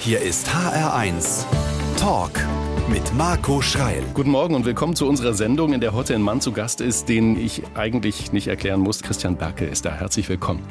Hier ist HR1 Talk mit Marco Schreil. Guten Morgen und willkommen zu unserer Sendung, in der heute ein Mann zu Gast ist, den ich eigentlich nicht erklären muss. Christian Berkel ist da. Herzlich willkommen.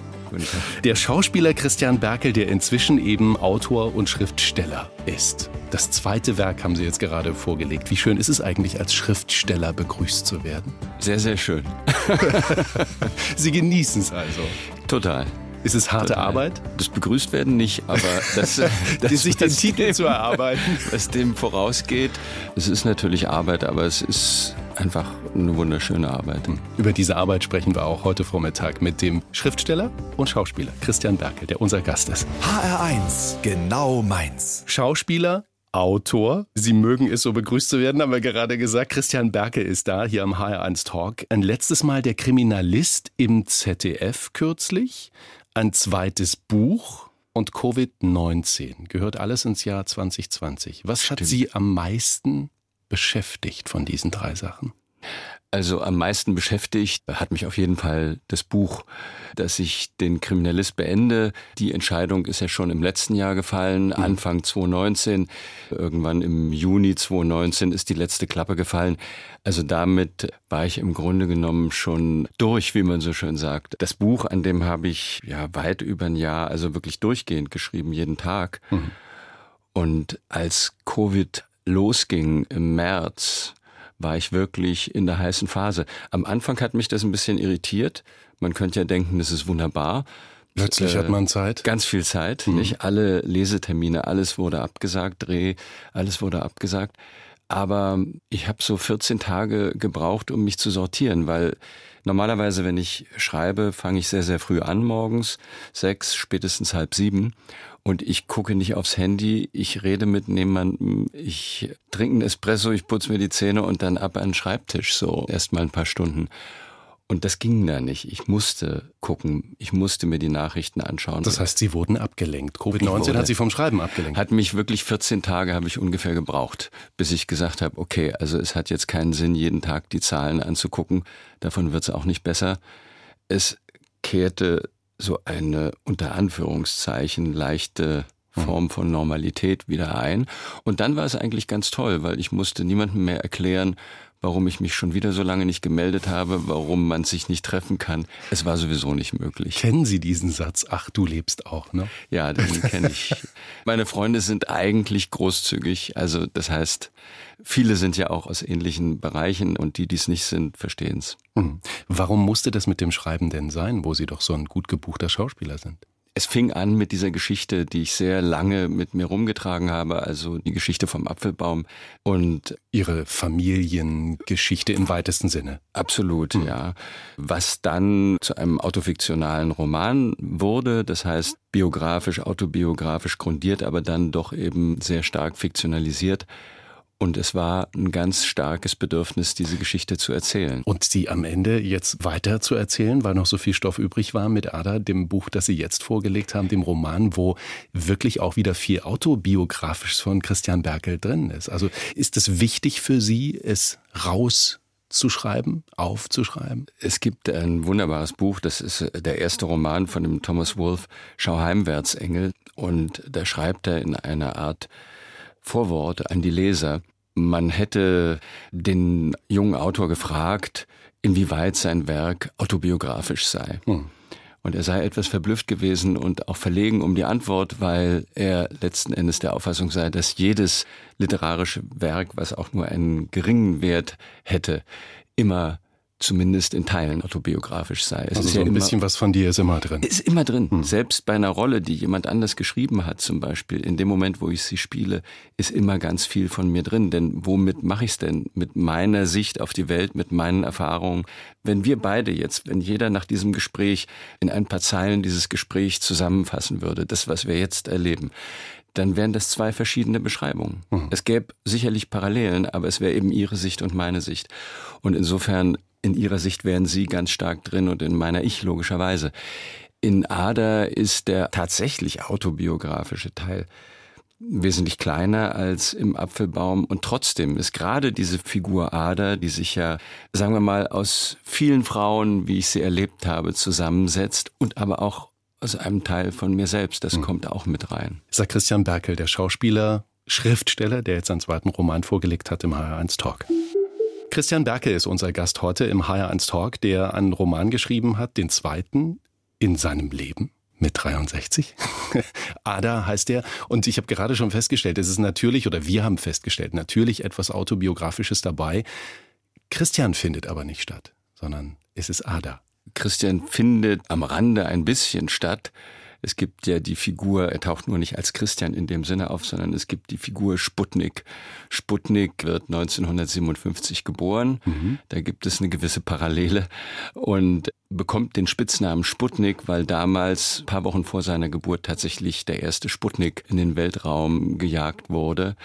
Der Schauspieler Christian Berkel, der inzwischen eben Autor und Schriftsteller ist. Das zweite Werk haben Sie jetzt gerade vorgelegt. Wie schön ist es eigentlich, als Schriftsteller begrüßt zu werden? Sehr, sehr schön. Sie genießen es also. Total. Ist es harte Total. Arbeit? Das begrüßt werden nicht, aber das, das das sich den Titel dem- zu erarbeiten. Was dem vorausgeht, es ist natürlich Arbeit, aber es ist einfach eine wunderschöne Arbeit. Über diese Arbeit sprechen wir auch heute Vormittag mit dem Schriftsteller und Schauspieler Christian Berkel, der unser Gast ist. HR1, genau meins. Schauspieler, Autor. Sie mögen es, so begrüßt zu werden, haben wir gerade gesagt. Christian Berkel ist da, hier am HR1 Talk. Ein letztes Mal der Kriminalist im ZDF kürzlich. Ein zweites Buch und Covid-19. Gehört alles ins Jahr 2020. Was hat Stimmt. Sie am meisten beschäftigt von diesen drei Sachen? Also am meisten beschäftigt hat mich auf jeden Fall das Buch, dass ich den Kriminalist beende. Die Entscheidung ist ja schon im letzten Jahr gefallen, Anfang 2019. Irgendwann im Juni 2019 ist die letzte Klappe gefallen. Also damit war ich im Grunde genommen schon durch, wie man so schön sagt. Das Buch, an dem habe ich ja weit über ein Jahr, also wirklich durchgehend geschrieben, jeden Tag. Und als Covid losging im März, war ich wirklich in der heißen Phase. Am Anfang hat mich das ein bisschen irritiert. Man könnte ja denken, das ist wunderbar. Plötzlich Äh, hat man Zeit. Ganz viel Zeit, nicht? Alle Lesetermine, alles wurde abgesagt, Dreh, alles wurde abgesagt. Aber ich habe so 14 Tage gebraucht, um mich zu sortieren, weil normalerweise, wenn ich schreibe, fange ich sehr, sehr früh an morgens, sechs, spätestens halb sieben. Und ich gucke nicht aufs Handy, ich rede mit jemandem, ich trinke einen Espresso, ich putze mir die Zähne und dann ab an den Schreibtisch, so erst mal ein paar Stunden. Und das ging da nicht. Ich musste gucken, ich musste mir die Nachrichten anschauen. Das heißt, Sie wurden abgelenkt. Ich Covid-19 wurde- hat Sie vom Schreiben abgelenkt. Hat mich wirklich 14 Tage habe ich ungefähr gebraucht, bis ich gesagt habe, okay, also es hat jetzt keinen Sinn, jeden Tag die Zahlen anzugucken. Davon wird es auch nicht besser. Es kehrte so eine unter Anführungszeichen leichte Form von Normalität wieder ein. Und dann war es eigentlich ganz toll, weil ich musste niemandem mehr erklären, warum ich mich schon wieder so lange nicht gemeldet habe, warum man sich nicht treffen kann. Es war sowieso nicht möglich. Kennen Sie diesen Satz? Ach, du lebst auch, ne? Ja, den kenne ich. Meine Freunde sind eigentlich großzügig. Also das heißt, viele sind ja auch aus ähnlichen Bereichen und die, die es nicht sind, verstehen es. Hm. Warum musste das mit dem Schreiben denn sein, wo Sie doch so ein gut gebuchter Schauspieler sind? Es fing an mit dieser Geschichte, die ich sehr lange mit mir rumgetragen habe, also die Geschichte vom Apfelbaum. Und Ihre Familiengeschichte im weitesten Sinne. Absolut, ja. Was dann zu einem autofiktionalen Roman wurde, das heißt biografisch, autobiografisch grundiert, aber dann doch eben sehr stark fiktionalisiert. Und es war ein ganz starkes Bedürfnis, diese Geschichte zu erzählen. Und sie am Ende jetzt weiter zu erzählen, weil noch so viel Stoff übrig war mit Ada, dem Buch, das Sie jetzt vorgelegt haben, dem Roman, wo wirklich auch wieder viel autobiografisches von Christian Berkel drin ist. Also ist es wichtig für Sie, es rauszuschreiben, aufzuschreiben? Es gibt ein wunderbares Buch, das ist der erste Roman von dem Thomas Wolfe, Schau heimwärts, Engel. Und da schreibt er in einer Art Vorwort an die Leser, man hätte den jungen Autor gefragt, inwieweit sein Werk autobiografisch sei. Hm. Und er sei etwas verblüfft gewesen und auch verlegen um die Antwort, weil er letzten Endes der Auffassung sei, dass jedes literarische Werk, was auch nur einen geringen Wert hätte, immer zumindest in Teilen autobiografisch sei. Es Also ist so ja ein immer, bisschen was von dir ist immer drin. ist immer drin. Selbst bei einer Rolle, die jemand anders geschrieben hat, zum Beispiel, in dem Moment, wo ich sie spiele, ist immer ganz viel von mir drin. Denn womit mache ich es denn? Mit meiner Sicht auf die Welt, mit meinen Erfahrungen. Wenn wir beide jetzt, wenn jeder nach diesem Gespräch in ein paar Zeilen dieses Gespräch zusammenfassen würde, das, was wir jetzt erleben, dann wären das zwei verschiedene Beschreibungen. Es gäbe sicherlich Parallelen, aber es wäre eben ihre Sicht und meine Sicht. Und insofern, in ihrer Sicht wären sie ganz stark drin und in meiner ich logischerweise. In Ada ist der tatsächlich autobiografische Teil wesentlich kleiner als im Apfelbaum und trotzdem ist gerade diese Figur Ada, die sich ja, sagen wir mal, aus vielen Frauen, wie ich sie erlebt habe, zusammensetzt und aber auch aus einem Teil von mir selbst. Das mhm. kommt auch mit rein. Sagt Christian Berkel, der Schauspieler, Schriftsteller, der jetzt seinen zweiten Roman vorgelegt hat im HR1 Talk. Christian Berkel ist unser Gast heute im HR1 Talk, der einen Roman geschrieben hat, den zweiten in seinem Leben mit 63. Ada heißt er. Und ich habe gerade schon festgestellt, es ist natürlich, oder wir haben festgestellt, natürlich etwas Autobiografisches dabei. Christian findet aber nicht statt, sondern es ist Ada. Christian findet am Rande ein bisschen statt. Es gibt ja die Figur, er taucht nur nicht als Christian in dem Sinne auf, sondern es gibt die Figur Sputnik. Sputnik wird 1957 geboren. Mhm. Da gibt es eine gewisse Parallele und bekommt den Spitznamen Sputnik, weil damals, paar Wochen vor seiner Geburt, tatsächlich der erste Sputnik in den Weltraum gejagt wurde.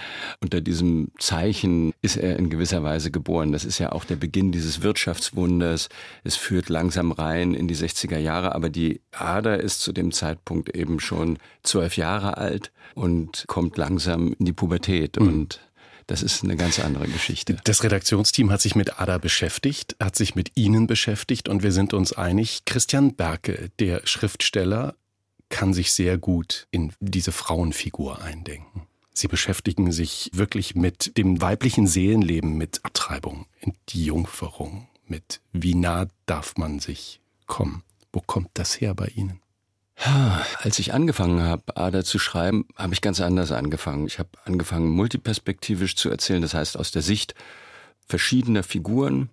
Unter diesem Zeichen ist er in gewisser Weise geboren. Das ist ja auch der Beginn dieses Wirtschaftswunders. Es führt langsam rein in die 60er Jahre, aber die Ader ist zu dem Zeitpunkt eben schon zwölf Jahre alt und kommt langsam in die Pubertät mhm. und das ist eine ganz andere Geschichte. Das Redaktionsteam hat sich mit Ada beschäftigt, hat sich mit Ihnen beschäftigt und wir sind uns einig, Christian Berke, der Schriftsteller, kann sich sehr gut in diese Frauenfigur eindenken. Sie beschäftigen sich wirklich mit dem weiblichen Seelenleben, mit Abtreibung, Entjungferung, mit wie nah darf man sich kommen. Wo kommt das her bei Ihnen? Als ich angefangen habe, Ada zu schreiben, habe ich ganz anders angefangen. Ich habe angefangen, multiperspektivisch zu erzählen, das heißt aus der Sicht verschiedener Figuren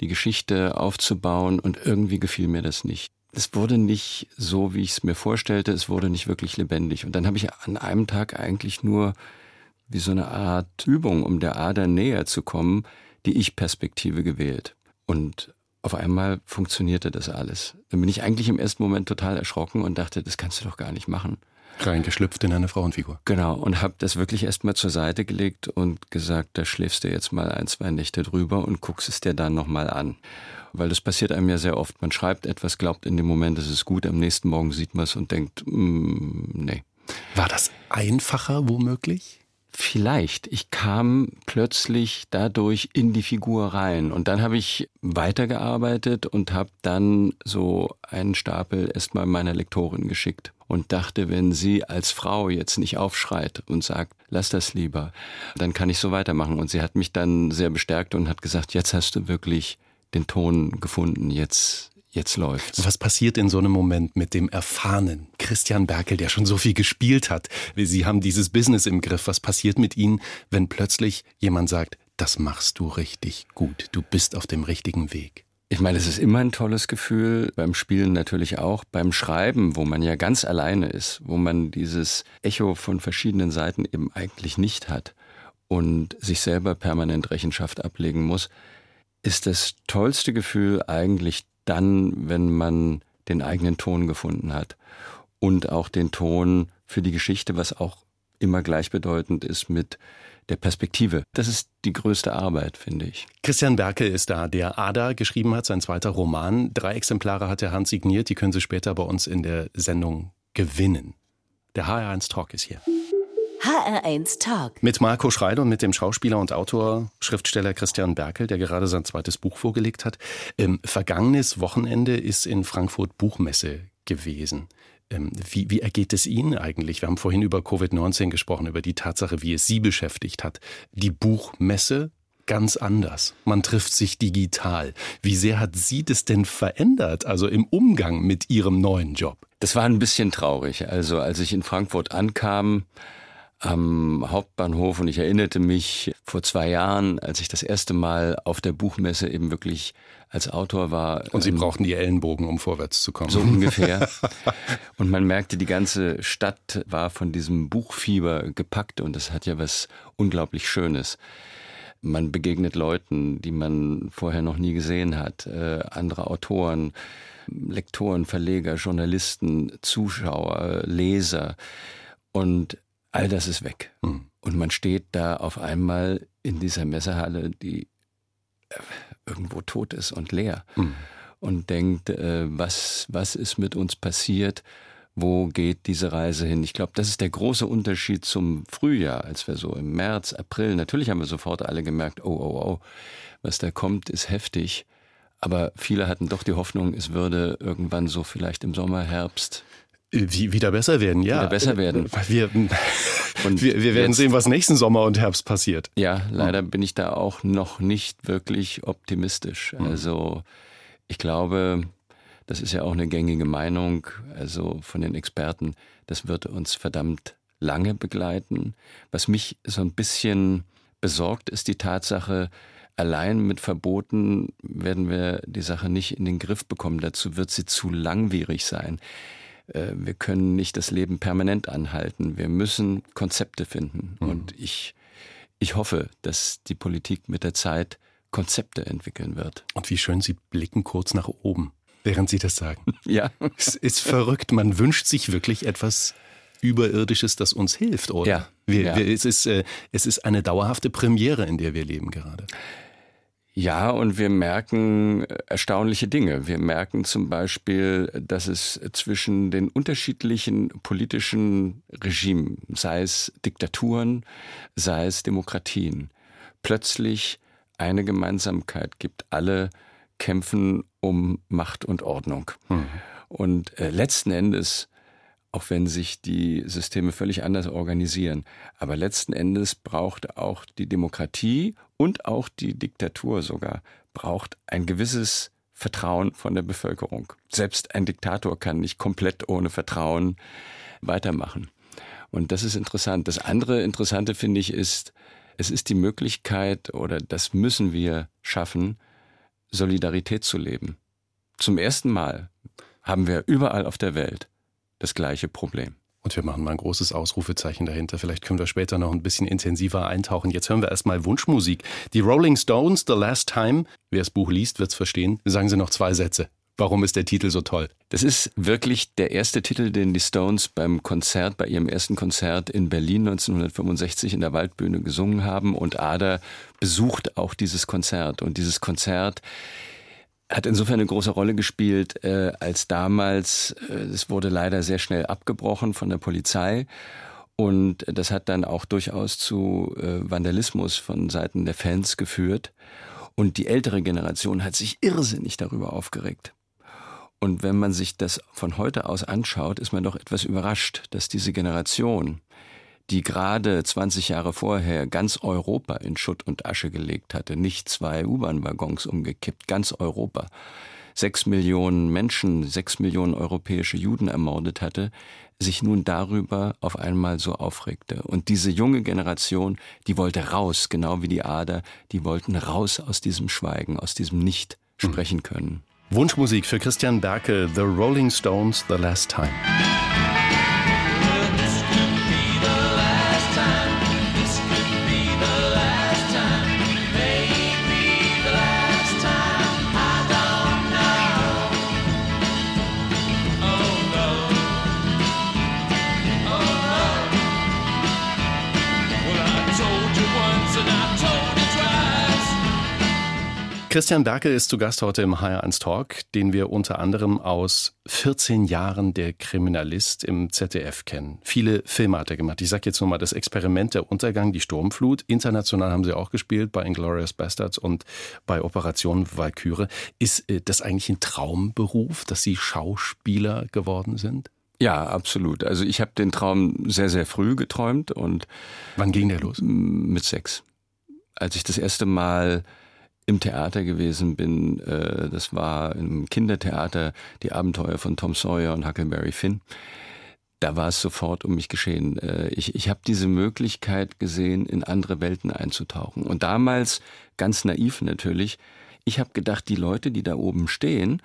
die Geschichte aufzubauen und irgendwie gefiel mir das nicht. Es wurde nicht so, wie ich es mir vorstellte, es wurde nicht wirklich lebendig. Und dann habe ich an einem Tag eigentlich nur wie so eine Art Übung, um der Ader näher zu kommen, die Ich-Perspektive gewählt. Und auf einmal funktionierte das alles. Dann bin ich eigentlich im ersten Moment total erschrocken und dachte, das kannst du doch gar nicht machen. Reingeschlüpft in eine Frauenfigur. Genau, und habe das wirklich erstmal zur Seite gelegt und gesagt, da schläfst du jetzt mal ein, zwei Nächte drüber und guckst es dir dann nochmal an. Weil das passiert einem ja sehr oft. Man schreibt etwas, glaubt in dem Moment, es ist gut, am nächsten Morgen sieht man es und denkt, mm, nee. War das einfacher womöglich? Vielleicht. Ich kam plötzlich dadurch in die Figur rein und dann habe ich weitergearbeitet und habe dann so einen Stapel erstmal meiner Lektorin geschickt und dachte, wenn sie als Frau jetzt nicht aufschreit und sagt, lass das lieber, dann kann ich so weitermachen. Und sie hat mich dann sehr bestärkt und hat gesagt, jetzt hast du wirklich den Ton gefunden, jetzt jetzt läuft's. Was passiert in so einem Moment mit dem erfahrenen Christian Berkel, der schon so viel gespielt hat? Sie haben dieses Business im Griff. Was passiert mit Ihnen, wenn plötzlich jemand sagt, das machst du richtig gut, du bist auf dem richtigen Weg? Ich meine, es ist immer ein tolles Gefühl, beim Spielen natürlich auch, beim Schreiben, wo man ja ganz alleine ist, wo man dieses Echo von verschiedenen Seiten eben eigentlich nicht hat und sich selber permanent Rechenschaft ablegen muss, ist das tollste Gefühl eigentlich dann, wenn man den eigenen Ton gefunden hat und auch den Ton für die Geschichte, was auch immer gleichbedeutend ist mit der Perspektive. Das ist die größte Arbeit, finde ich. Christian Berke ist da, der Ada geschrieben hat, sein zweiter Roman. Drei Exemplare hat er Hand signiert, die können Sie später bei uns in der Sendung gewinnen. Der HR1 Talk ist hier. HR1 Talk. Mit Marco Schreider und mit dem Schauspieler und Autor, Schriftsteller Christian Berkel, der gerade sein zweites Buch vorgelegt hat. Ähm, vergangenes Wochenende ist in Frankfurt Buchmesse gewesen. Ähm, wie, wie ergeht es Ihnen eigentlich? Wir haben vorhin über Covid-19 gesprochen, über die Tatsache, wie es Sie beschäftigt hat. Die Buchmesse ganz anders. Man trifft sich digital. Wie sehr hat Sie das denn verändert, also im Umgang mit Ihrem neuen Job? Das war ein bisschen traurig. Also als ich in Frankfurt ankam, am Hauptbahnhof und ich erinnerte mich vor zwei Jahren, als ich das erste Mal auf der Buchmesse eben wirklich als Autor war. Und Sie ähm, brauchten die Ellenbogen, um vorwärts zu kommen. So ungefähr. und man merkte, die ganze Stadt war von diesem Buchfieber gepackt und das hat ja was unglaublich Schönes. Man begegnet Leuten, die man vorher noch nie gesehen hat, äh, andere Autoren, Lektoren, Verleger, Journalisten, Zuschauer, Leser. Und all das ist weg. Mhm. Und man steht da auf einmal in dieser Messehalle, die äh, irgendwo tot ist und leer. Mhm. Und denkt, äh, was, was ist mit uns passiert? Wo geht diese Reise hin? Ich glaube, das ist der große Unterschied zum Frühjahr, als wir so im März, April, natürlich haben wir sofort alle gemerkt, oh, oh, oh, was da kommt, ist heftig. Aber viele hatten doch die Hoffnung, es würde irgendwann so vielleicht im Sommer, Herbst Wie, wieder besser werden, ja. Wieder besser werden. Wir, und wir, wir werden jetzt, sehen, was nächsten Sommer und Herbst passiert. Ja, leider bin ich da auch noch nicht wirklich optimistisch. Also ich glaube, das ist ja auch eine gängige Meinung, also von den Experten, das wird uns verdammt lange begleiten. Was mich so ein bisschen besorgt, ist die Tatsache, allein mit Verboten werden wir die Sache nicht in den Griff bekommen. Dazu wird sie zu langwierig sein. Äh, wir können nicht das Leben permanent anhalten. Wir müssen Konzepte finden. Mhm. Und ich, ich hoffe, dass die Politik mit der Zeit Konzepte entwickeln wird. Und wie schön Sie blicken kurz nach oben, während Sie das sagen. Ja. Es ist verrückt. Man wünscht sich wirklich etwas Überirdisches, das uns hilft, oder? Ja. Wir, ja. Wir, es, ist, äh, es ist eine dauerhafte Premiere, in der wir leben gerade. Ja, und wir merken äh, erstaunliche Dinge. Wir merken zum Beispiel, dass es zwischen den unterschiedlichen politischen Regimen, sei es Diktaturen, sei es Demokratien, plötzlich eine Gemeinsamkeit gibt. Alle kämpfen um Macht und Ordnung. Mhm. Und äh, letzten Endes auch wenn sich die Systeme völlig anders organisieren. Aber letzten Endes braucht auch die Demokratie und auch die Diktatur sogar, braucht ein gewisses Vertrauen von der Bevölkerung. Selbst ein Diktator kann nicht komplett ohne Vertrauen weitermachen. Und das ist interessant. Das andere Interessante finde ich ist, es ist die Möglichkeit oder das müssen wir schaffen, Solidarität zu leben. Zum ersten Mal haben wir überall auf der Welt das gleiche Problem. Und wir machen mal ein großes Ausrufezeichen dahinter. Vielleicht können wir später noch ein bisschen intensiver eintauchen. Jetzt hören wir erstmal Wunschmusik. Die Rolling Stones, The Last Time. Wer das Buch liest, wird es verstehen. Sagen Sie noch zwei Sätze. Warum ist der Titel so toll? Das ist wirklich der erste Titel, den die Stones beim Konzert, bei ihrem ersten Konzert in Berlin 1965 in der Waldbühne gesungen haben. Und Ada besucht auch dieses Konzert. Und dieses Konzert hat insofern eine große Rolle gespielt, äh, als damals, äh, es wurde leider sehr schnell abgebrochen von der Polizei. Und das hat dann auch durchaus zu äh, Vandalismus von Seiten der Fans geführt. Und die ältere Generation hat sich irrsinnig darüber aufgeregt. Und wenn man sich das von heute aus anschaut, ist man doch etwas überrascht, dass diese Generation, die gerade 20 Jahre vorher ganz Europa in Schutt und Asche gelegt hatte, nicht zwei U-Bahn-Waggons umgekippt, ganz Europa, sechs Millionen Menschen, sechs Millionen europäische Juden ermordet hatte, sich nun darüber auf einmal so aufregte. Und diese junge Generation, die wollte raus, genau wie die Ader, die wollten raus aus diesem Schweigen, aus diesem Nicht sprechen können. Wunschmusik für Christian Berke, The Rolling Stones, The Last Time. Christian Berke ist zu Gast heute im HR1 Talk, den wir unter anderem aus 14 Jahren der Kriminalist im ZDF kennen. Viele Filme hat er gemacht. Ich sage jetzt nur mal das Experiment der Untergang, die Sturmflut. International haben sie auch gespielt bei Inglourious Bastards und bei Operation Valkyrie. Ist äh, das eigentlich ein Traumberuf, dass Sie Schauspieler geworden sind? Ja, absolut. Also ich habe den Traum sehr, sehr früh geträumt und wann ging der los? Mit sechs. Als ich das erste Mal im Theater gewesen bin. Äh, das war im Kindertheater die Abenteuer von Tom Sawyer und Huckleberry Finn. Da war es sofort um mich geschehen. Äh, ich ich habe diese Möglichkeit gesehen, in andere Welten einzutauchen. Und damals, ganz naiv natürlich, ich habe gedacht, die Leute, die da oben stehen,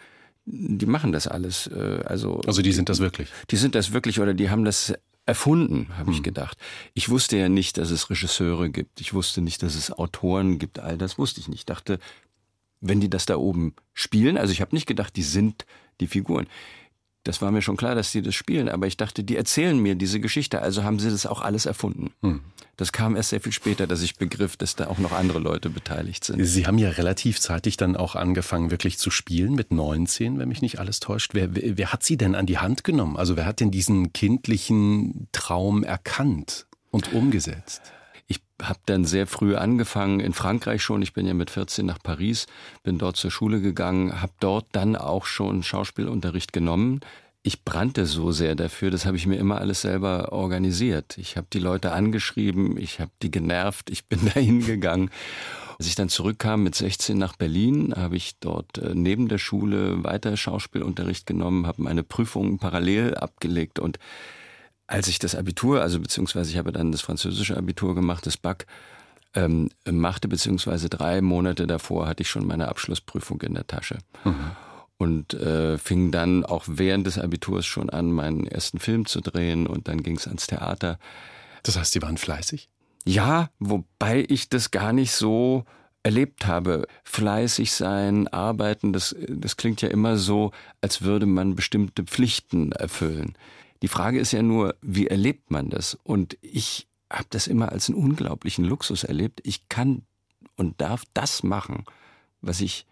die machen das alles. Äh, also, also die sind das wirklich. Die sind das wirklich oder die haben das erfunden, habe ich hm. gedacht. Ich wusste ja nicht, dass es Regisseure gibt. Ich wusste nicht, dass es Autoren gibt. All das wusste ich nicht. Ich dachte, wenn die das da oben spielen, also ich habe nicht gedacht, die sind die Figuren. Das war mir schon klar, dass sie das spielen, aber ich dachte, die erzählen mir diese Geschichte, also haben sie das auch alles erfunden. Hm. Das kam erst sehr viel später, dass ich begriff, dass da auch noch andere Leute beteiligt sind. Sie haben ja relativ zeitig dann auch angefangen, wirklich zu spielen, mit 19, wenn mich nicht alles täuscht. Wer, wer, wer hat Sie denn an die Hand genommen? Also wer hat denn diesen kindlichen Traum erkannt und umgesetzt? Habe dann sehr früh angefangen, in Frankreich schon. Ich bin ja mit 14 nach Paris, bin dort zur Schule gegangen, habe dort dann auch schon Schauspielunterricht genommen. ich brannte so sehr dafür, das habe ich mir immer alles selber organisiert. Ich habe die Leute angeschrieben, ich habe die genervt, ich bin dahin gegangen. Als ich dann zurückkam mit 16 nach Berlin, habe ich dort äh, neben der Schule weiter Schauspielunterricht genommen, habe meine Prüfungen parallel abgelegt und als ich das Abitur, also beziehungsweise ich habe dann das französische Abitur gemacht, das BAC, ähm, machte, beziehungsweise drei Monate davor hatte ich schon meine Abschlussprüfung in der Tasche. Mhm und äh, fing dann auch während des Abiturs schon an, meinen ersten Film zu drehen und dann ging es ans Theater. Das heißt, Sie waren fleißig? Ja, wobei ich das gar nicht so erlebt habe. Fleißig sein, arbeiten, das, das klingt ja immer so, als würde man bestimmte Pflichten erfüllen. Die Frage ist ja nur, wie erlebt man das? Und ich habe das immer als einen unglaublichen Luxus erlebt. Ich kann und darf das machen, was ich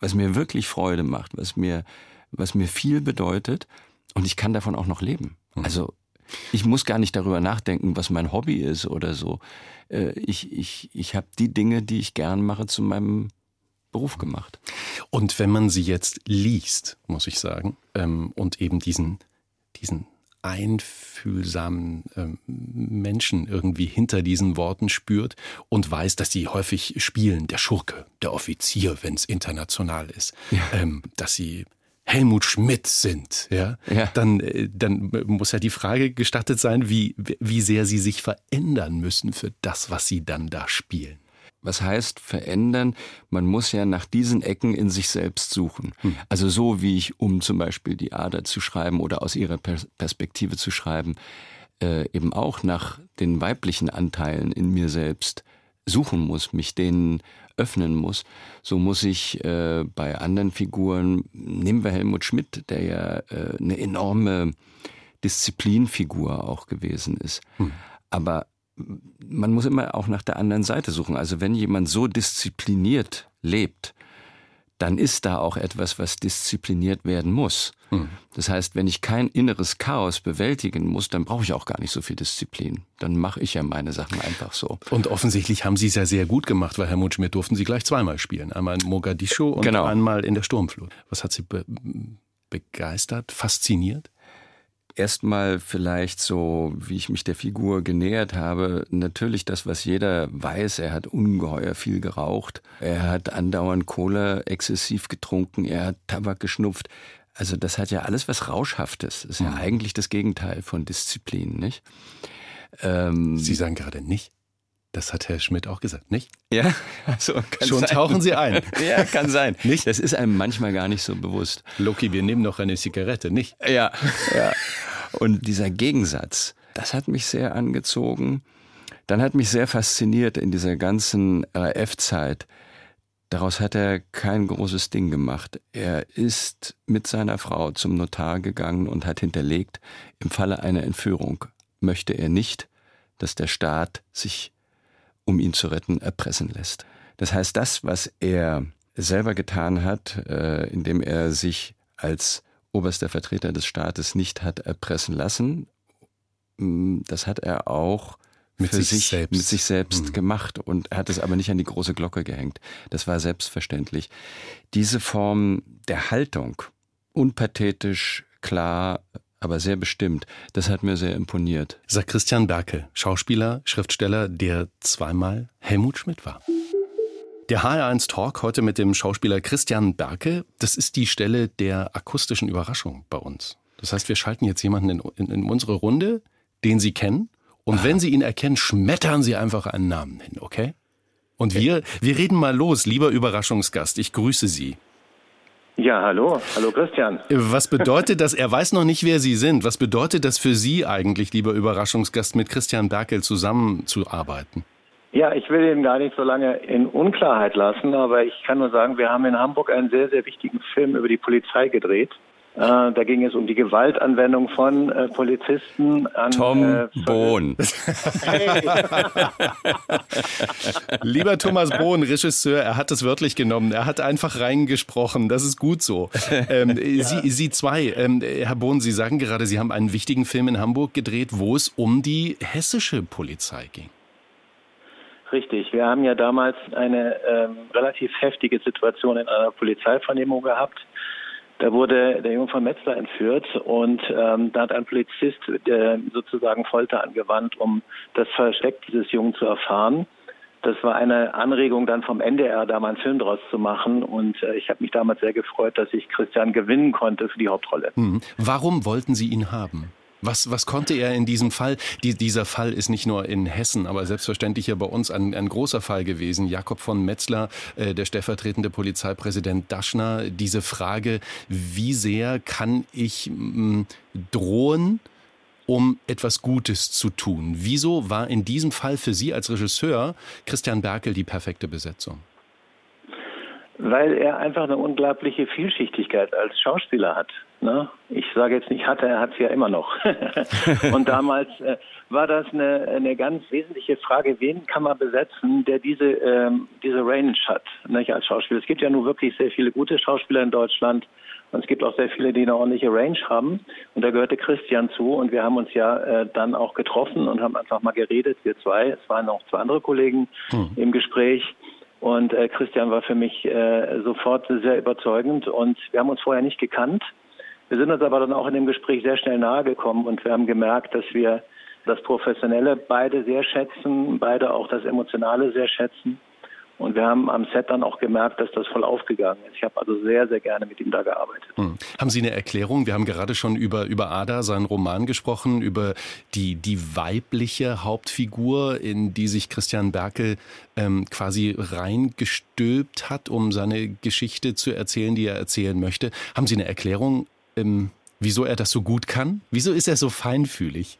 was mir wirklich Freude macht, was mir, was mir viel bedeutet und ich kann davon auch noch leben. Mhm. Also ich muss gar nicht darüber nachdenken, was mein Hobby ist oder so. Äh, ich, ich, ich habe die Dinge, die ich gern mache, zu meinem Beruf gemacht. Und wenn man sie jetzt liest, muss ich sagen, ähm, und eben diesen, diesen einfühlsamen ähm, Menschen irgendwie hinter diesen Worten spürt und weiß, dass sie häufig spielen, der Schurke, der Offizier, wenn es international ist, ja. ähm, dass sie Helmut Schmidt sind, ja, ja. Dann, äh, dann muss ja die Frage gestattet sein, wie, wie sehr sie sich verändern müssen für das, was sie dann da spielen. Was heißt verändern? Man muss ja nach diesen Ecken in sich selbst suchen. Hm. Also so wie ich, um zum Beispiel die Ader zu schreiben oder aus ihrer Perspektive zu schreiben, äh, eben auch nach den weiblichen Anteilen in mir selbst suchen muss, mich denen öffnen muss. So muss ich äh, bei anderen Figuren, nehmen wir Helmut Schmidt, der ja äh, eine enorme Disziplinfigur auch gewesen ist. Hm. Aber man muss immer auch nach der anderen Seite suchen. Also wenn jemand so diszipliniert lebt, dann ist da auch etwas, was diszipliniert werden muss. Hm. Das heißt, wenn ich kein inneres Chaos bewältigen muss, dann brauche ich auch gar nicht so viel Disziplin. Dann mache ich ja meine Sachen einfach so. Und offensichtlich haben Sie es ja sehr gut gemacht, weil Helmut Schmidt durften Sie gleich zweimal spielen. Einmal in Mogadischu und genau. einmal in der Sturmflut. Was hat Sie be begeistert, fasziniert? Erstmal vielleicht so, wie ich mich der Figur genähert habe, natürlich das, was jeder weiß. Er hat ungeheuer viel geraucht. Er hat andauernd Cola exzessiv getrunken. Er hat Tabak geschnupft. Also das hat ja alles was Rauschhaftes. Das ist ja mhm. eigentlich das Gegenteil von Disziplin, nicht? Ähm, Sie sagen gerade nicht. Das hat Herr Schmidt auch gesagt, nicht? Ja, also schon sein. tauchen Sie ein. ja, kann sein. Nicht? Das ist einem manchmal gar nicht so bewusst. Loki, wir nehmen noch eine Zigarette, nicht? Ja, ja. Und dieser Gegensatz, das hat mich sehr angezogen. Dann hat mich sehr fasziniert in dieser ganzen RAF-Zeit. Daraus hat er kein großes Ding gemacht. Er ist mit seiner Frau zum Notar gegangen und hat hinterlegt, im Falle einer Entführung möchte er nicht, dass der Staat sich um ihn zu retten, erpressen lässt. Das heißt, das, was er selber getan hat, äh, indem er sich als oberster Vertreter des Staates nicht hat erpressen lassen, mm, das hat er auch mit für sich, sich selbst. mit sich selbst mhm. gemacht und hat es aber nicht an die große Glocke gehängt. Das war selbstverständlich. Diese Form der Haltung, unpathetisch, klar, aber sehr bestimmt. Das hat mir sehr imponiert. Sagt Christian Berke, Schauspieler, Schriftsteller, der zweimal Helmut Schmidt war. Der HR1 Talk heute mit dem Schauspieler Christian Berke, das ist die Stelle der akustischen Überraschung bei uns. Das heißt, wir schalten jetzt jemanden in, in, in unsere Runde, den Sie kennen. Und ah. wenn Sie ihn erkennen, schmettern Sie einfach einen Namen hin, okay? Und wir, wir reden mal los, lieber Überraschungsgast. Ich grüße Sie. Ja, hallo. Hallo Christian. Was bedeutet das? Er weiß noch nicht, wer Sie sind. Was bedeutet das für Sie eigentlich, lieber Überraschungsgast, mit Christian Berkel zusammenzuarbeiten? Ja, ich will ihn gar nicht so lange in Unklarheit lassen, aber ich kann nur sagen, wir haben in Hamburg einen sehr, sehr wichtigen Film über die Polizei gedreht. Äh, da ging es um die Gewaltanwendung von äh, Polizisten an Tom äh, Bohn. Lieber Thomas Bohn, Regisseur, er hat es wörtlich genommen. Er hat einfach reingesprochen. Das ist gut so. Ähm, ja. Sie, Sie zwei, ähm, Herr Bohn, Sie sagen gerade, Sie haben einen wichtigen Film in Hamburg gedreht, wo es um die hessische Polizei ging. Richtig. Wir haben ja damals eine ähm, relativ heftige Situation in einer Polizeivernehmung gehabt Da wurde der Junge von Metzler entführt und ähm, da hat ein Polizist äh, sozusagen Folter angewandt, um das Versteck dieses Jungen zu erfahren. Das war eine Anregung dann vom NDR, da mal einen Film draus zu machen. Und äh, ich habe mich damals sehr gefreut, dass ich Christian gewinnen konnte für die Hauptrolle. Hm. Warum wollten Sie ihn haben? Was, was konnte er in diesem Fall? Die, dieser Fall ist nicht nur in Hessen, aber selbstverständlich hier bei uns ein, ein großer Fall gewesen. Jakob von Metzler, äh, der stellvertretende Polizeipräsident Daschner, diese Frage, wie sehr kann ich mh, drohen, um etwas Gutes zu tun? Wieso war in diesem Fall für Sie als Regisseur Christian Berkel die perfekte Besetzung? Weil er einfach eine unglaubliche Vielschichtigkeit als Schauspieler hat. Ne? Ich sage jetzt nicht hatte, er hat es ja immer noch. und damals äh, war das eine, eine ganz wesentliche Frage, wen kann man besetzen, der diese, ähm, diese Range hat nicht, als Schauspieler. Es gibt ja nun wirklich sehr viele gute Schauspieler in Deutschland und es gibt auch sehr viele, die eine ordentliche Range haben. Und da gehörte Christian zu und wir haben uns ja äh, dann auch getroffen und haben einfach mal geredet, wir zwei. Es waren noch zwei andere Kollegen hm. im Gespräch. Und äh, Christian war für mich äh, sofort sehr überzeugend und wir haben uns vorher nicht gekannt. Wir sind uns aber dann auch in dem Gespräch sehr schnell nahe gekommen und wir haben gemerkt, dass wir das Professionelle beide sehr schätzen, beide auch das Emotionale sehr schätzen. Und wir haben am Set dann auch gemerkt, dass das voll aufgegangen ist. Ich habe also sehr, sehr gerne mit ihm da gearbeitet. Hm. Haben Sie eine Erklärung? Wir haben gerade schon über, über Ada, seinen Roman gesprochen, über die, die weibliche Hauptfigur, in die sich Christian Berkel ähm, quasi reingestülpt hat, um seine Geschichte zu erzählen, die er erzählen möchte. Haben Sie eine Erklärung, ähm, wieso er das so gut kann? Wieso ist er so feinfühlig?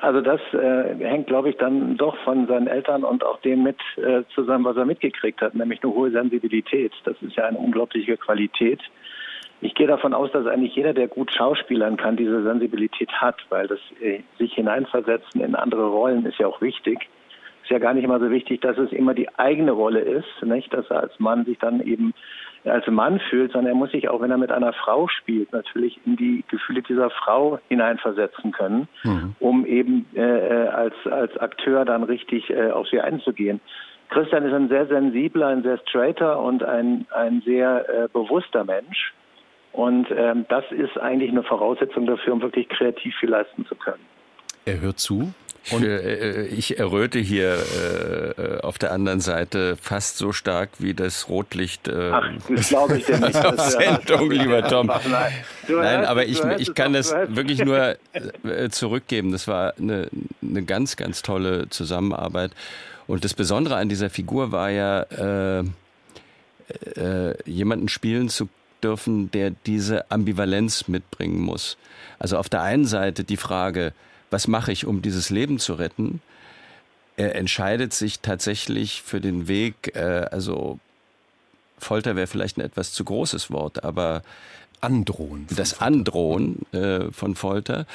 Also das äh, hängt, glaube ich, dann doch von seinen Eltern und auch dem mit äh, zusammen, was er mitgekriegt hat, nämlich eine hohe Sensibilität. Das ist ja eine unglaubliche Qualität. Ich gehe davon aus, dass eigentlich jeder, der gut schauspielern kann, diese Sensibilität hat, weil das äh, sich hineinversetzen in andere Rollen ist ja auch wichtig. Ist ja gar nicht immer so wichtig, dass es immer die eigene Rolle ist, nicht, dass er als Mann sich dann eben als Mann fühlt, sondern er muss sich auch, wenn er mit einer Frau spielt, natürlich in die Gefühle dieser Frau hineinversetzen können, mhm. um eben äh, äh, als, als Akteur dann richtig äh, auf sie einzugehen. Christian ist ein sehr sensibler, ein sehr straighter und ein, ein sehr äh, bewusster Mensch. Und ähm, das ist eigentlich eine Voraussetzung dafür, um wirklich kreativ viel leisten zu können. Er hört zu, und äh, ich erröte hier äh, auf der anderen Seite fast so stark wie das Rotlicht. Äh, Ach, das glaube ich dir nicht. Sendung, lieber Tom. Nein, Nein aber ich, ich kann das wirklich nur äh, zurückgeben. Das war eine, eine ganz, ganz tolle Zusammenarbeit. Und das Besondere an dieser Figur war ja, äh, äh, jemanden spielen zu dürfen, der diese Ambivalenz mitbringen muss. Also auf der einen Seite die Frage, was mache ich, um dieses Leben zu retten? Er entscheidet sich tatsächlich für den Weg, äh, also Folter wäre vielleicht ein etwas zu großes Wort, aber Androhen. Das Androhen äh, von Folter.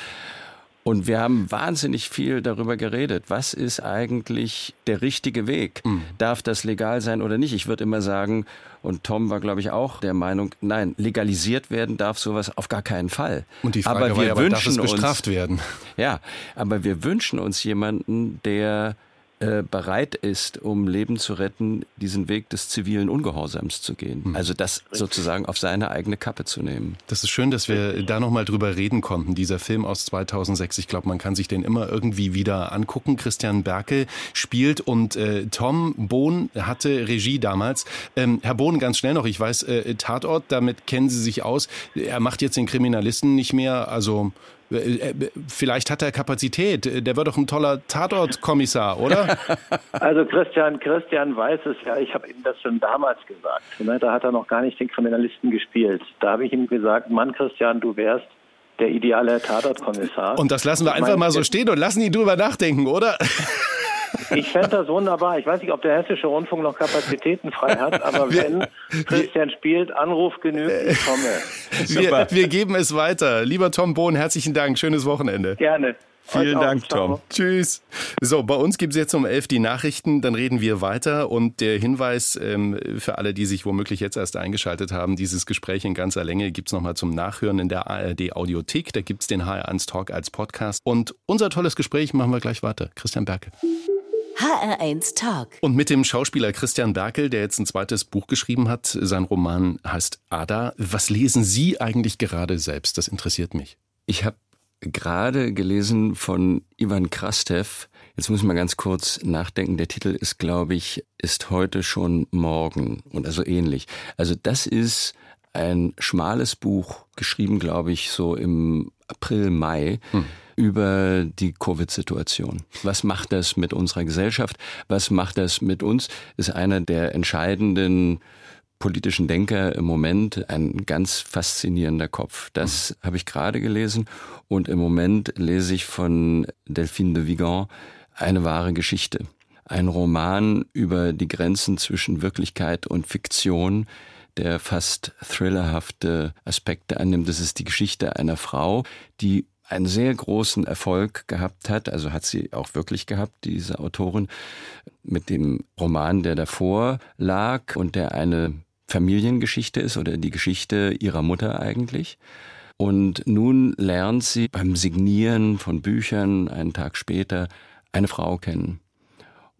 Und wir haben wahnsinnig viel darüber geredet. Was ist eigentlich der richtige Weg? Mhm. Darf das legal sein oder nicht? Ich würde immer sagen, und Tom war, glaube ich, auch der Meinung, nein, legalisiert werden darf sowas auf gar keinen Fall. Und die Frage aber wir ja, wünschen darf es bestraft uns, werden? Ja, aber wir wünschen uns jemanden, der äh, bereit ist, um Leben zu retten, diesen Weg des zivilen Ungehorsams zu gehen. Hm. Also das sozusagen auf seine eigene Kappe zu nehmen. Das ist schön, dass wir da nochmal drüber reden konnten. Dieser Film aus 2006, ich glaube, man kann sich den immer irgendwie wieder angucken. Christian Berkel spielt und äh, Tom Bohn hatte Regie damals. Ähm, Herr Bohn, ganz schnell noch, ich weiß, äh, Tatort, damit kennen Sie sich aus. Er macht jetzt den Kriminalisten nicht mehr, also vielleicht hat er Kapazität. Der wird doch ein toller Tatortkommissar, oder? Also Christian, Christian weiß es ja. Ich habe ihm das schon damals gesagt. Ne, da hat er noch gar nicht den Kriminalisten gespielt. Da habe ich ihm gesagt, Mann, Christian, du wärst der ideale Tatortkommissar. Und das lassen wir einfach mal so stehen und lassen ihn drüber nachdenken, oder? Ich fände das wunderbar. Ich weiß nicht, ob der Hessische Rundfunk noch Kapazitäten frei hat, aber wenn Christian spielt, Anruf genügt, ich komme. Wir, wir, geben es weiter. Lieber Tom Bohn, herzlichen Dank. Schönes Wochenende. Gerne. Vielen Dank, Tom. Tschüss. So, bei uns gibt es jetzt um elf die Nachrichten, dann reden wir weiter. Und der Hinweis ähm, für alle, die sich womöglich jetzt erst eingeschaltet haben, dieses Gespräch in ganzer Länge gibt es nochmal zum Nachhören in der ARD Audiothek. Da gibt es den HR1 Talk als Podcast. Und unser tolles Gespräch machen wir gleich weiter. Christian Berke. HR1 Talk. Und mit dem Schauspieler Christian Berkel, der jetzt ein zweites Buch geschrieben hat. Sein Roman heißt Ada. Was lesen Sie eigentlich gerade selbst? Das interessiert mich. Ich habe gerade gelesen von Ivan Krastev. Jetzt muss ich mal ganz kurz nachdenken. Der Titel ist, glaube ich, ist heute schon morgen und also ähnlich. Also das ist ein schmales Buch, geschrieben, glaube ich, so im April, Mai. Hm über die Covid-Situation. Was macht das mit unserer Gesellschaft? Was macht das mit uns? Ist einer der entscheidenden politischen Denker im Moment ein ganz faszinierender Kopf. Das mhm. habe ich gerade gelesen und im Moment lese ich von Delphine de Vigan eine wahre Geschichte. Ein Roman über die Grenzen zwischen Wirklichkeit und Fiktion, der fast thrillerhafte Aspekte annimmt. Das ist die Geschichte einer Frau, die einen sehr großen Erfolg gehabt hat, also hat sie auch wirklich gehabt, diese Autorin, mit dem Roman, der davor lag und der eine Familiengeschichte ist oder die Geschichte ihrer Mutter eigentlich. Und nun lernt sie beim Signieren von Büchern einen Tag später eine Frau kennen.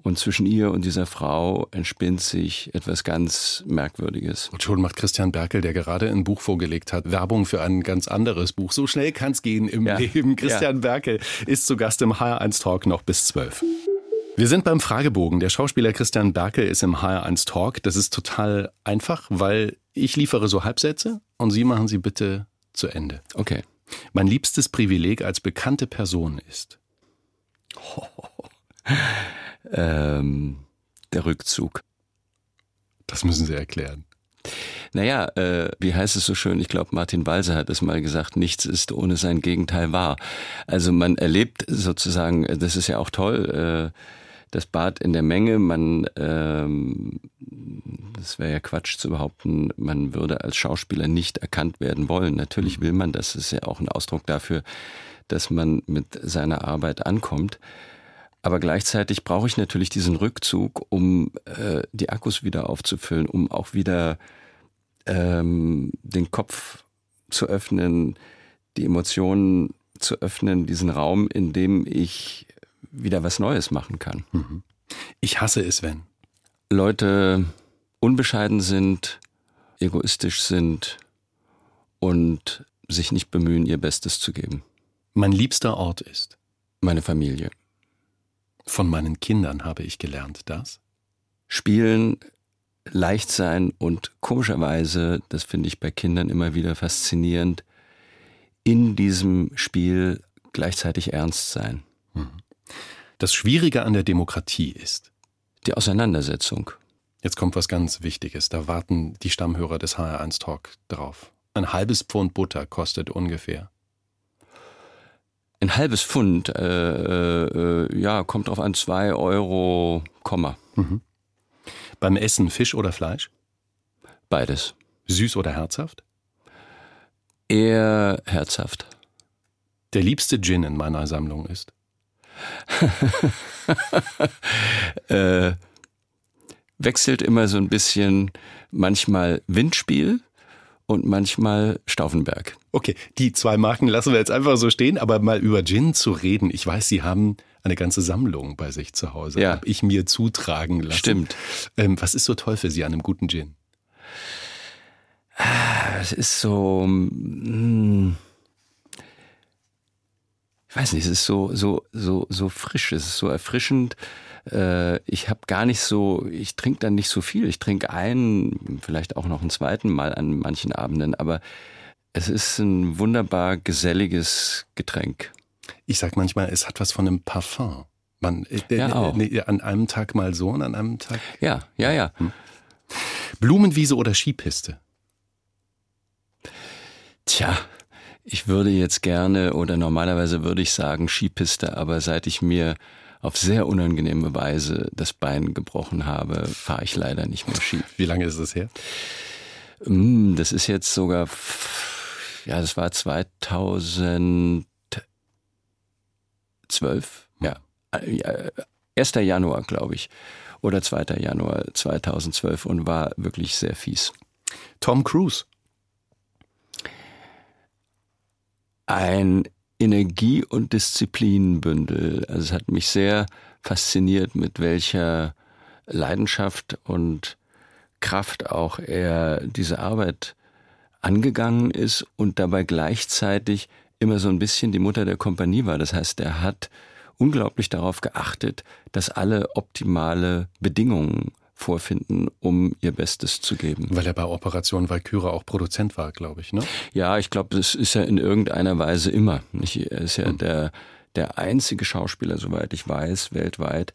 Und zwischen ihr und dieser Frau entspinnt sich etwas ganz Merkwürdiges. Und schon macht Christian Berkel, der gerade ein Buch vorgelegt hat, Werbung für ein ganz anderes Buch. So schnell kann es gehen im ja. Leben. Christian ja. Berkel ist zu Gast im HR1 Talk noch bis 12. Wir sind beim Fragebogen. Der Schauspieler Christian Berkel ist im HR1 Talk. Das ist total einfach, weil ich liefere so Halbsätze und Sie machen sie bitte zu Ende. Okay. Mein liebstes Privileg als bekannte Person ist. ähm, der Rückzug. Das müssen Sie erklären. Naja, äh, wie heißt es so schön? Ich glaube, Martin Walser hat es mal gesagt, nichts ist ohne sein Gegenteil wahr. Also man erlebt sozusagen, das ist ja auch toll, äh, das Bad in der Menge, man, ähm, das wäre ja Quatsch zu behaupten, man würde als Schauspieler nicht erkannt werden wollen. Natürlich will man das, ist ja auch ein Ausdruck dafür, dass man mit seiner Arbeit ankommt. Aber gleichzeitig brauche ich natürlich diesen Rückzug, um äh, die Akkus wieder aufzufüllen, um auch wieder ähm, den Kopf zu öffnen, die Emotionen zu öffnen, diesen Raum, in dem ich wieder was Neues machen kann. Mhm. Ich hasse es, wenn Leute unbescheiden sind, egoistisch sind und sich nicht bemühen, ihr Bestes zu geben. Mein liebster Ort ist meine Familie. Von meinen Kindern habe ich gelernt, dass Spielen, leicht sein und komischerweise, das finde ich bei Kindern immer wieder faszinierend, in diesem Spiel gleichzeitig ernst sein. Mhm. Das Schwierige an der Demokratie ist die Auseinandersetzung. Jetzt kommt was ganz Wichtiges. Da warten die Stammhörer des HR1 Talk drauf. Ein halbes Pfund Butter kostet ungefähr ein halbes Pfund, äh, äh, ja, kommt drauf an, zwei Euro, Komma. Mhm. Beim Essen Fisch oder Fleisch? Beides. Süß oder herzhaft? Eher herzhaft. Der liebste Gin in meiner Sammlung ist? äh, wechselt immer so ein bisschen, manchmal Windspiel und manchmal Stauffenberg. Okay, die zwei Marken lassen wir jetzt einfach so stehen, aber mal über Gin zu reden. Ich weiß, Sie haben eine ganze Sammlung bei sich zu Hause. Ja. Hab ich mir zutragen lassen. Stimmt. Ähm, was ist so toll für Sie an einem guten Gin? Ah, es ist so. Hm, ich weiß nicht, es ist so, so, so, so frisch, es ist so erfrischend äh, ich habe gar nicht so, ich trinke dann nicht so viel. Ich trinke einen, vielleicht auch noch einen zweiten Mal an manchen Abenden, aber es ist ein wunderbar geselliges Getränk. Ich sag manchmal, es hat was von einem Parfum. Man, äh, ja, auch. Äh, an einem Tag mal so und an einem Tag. Ja, ja, ja. Hm. Blumenwiese oder Skipiste? Tja, ich würde jetzt gerne oder normalerweise würde ich sagen Skipiste, aber seit ich mir auf sehr unangenehme Weise das Bein gebrochen habe, fahre ich leider nicht mehr Ski. Wie lange ist es her? Mm, das ist jetzt sogar, ja, das war 2012. Ja, 1. Januar, glaube ich. Oder 2. Januar 2012 und war wirklich sehr fies. Tom Cruise. Ein Energie- und Disziplinbündel. Also es hat mich sehr fasziniert, mit welcher Leidenschaft und Kraft auch er diese Arbeit angegangen ist und dabei gleichzeitig immer so ein bisschen die Mutter der Kompanie war. Das heißt, er hat unglaublich darauf geachtet, dass alle optimale Bedingungen vorfinden, um ihr Bestes zu geben. Weil er bei Operation Valkyrie auch Produzent war, glaube ich, ne? Ja, ich glaube, das ist ja in irgendeiner Weise immer. Er ist ja hm. der, der einzige Schauspieler, soweit ich weiß, weltweit,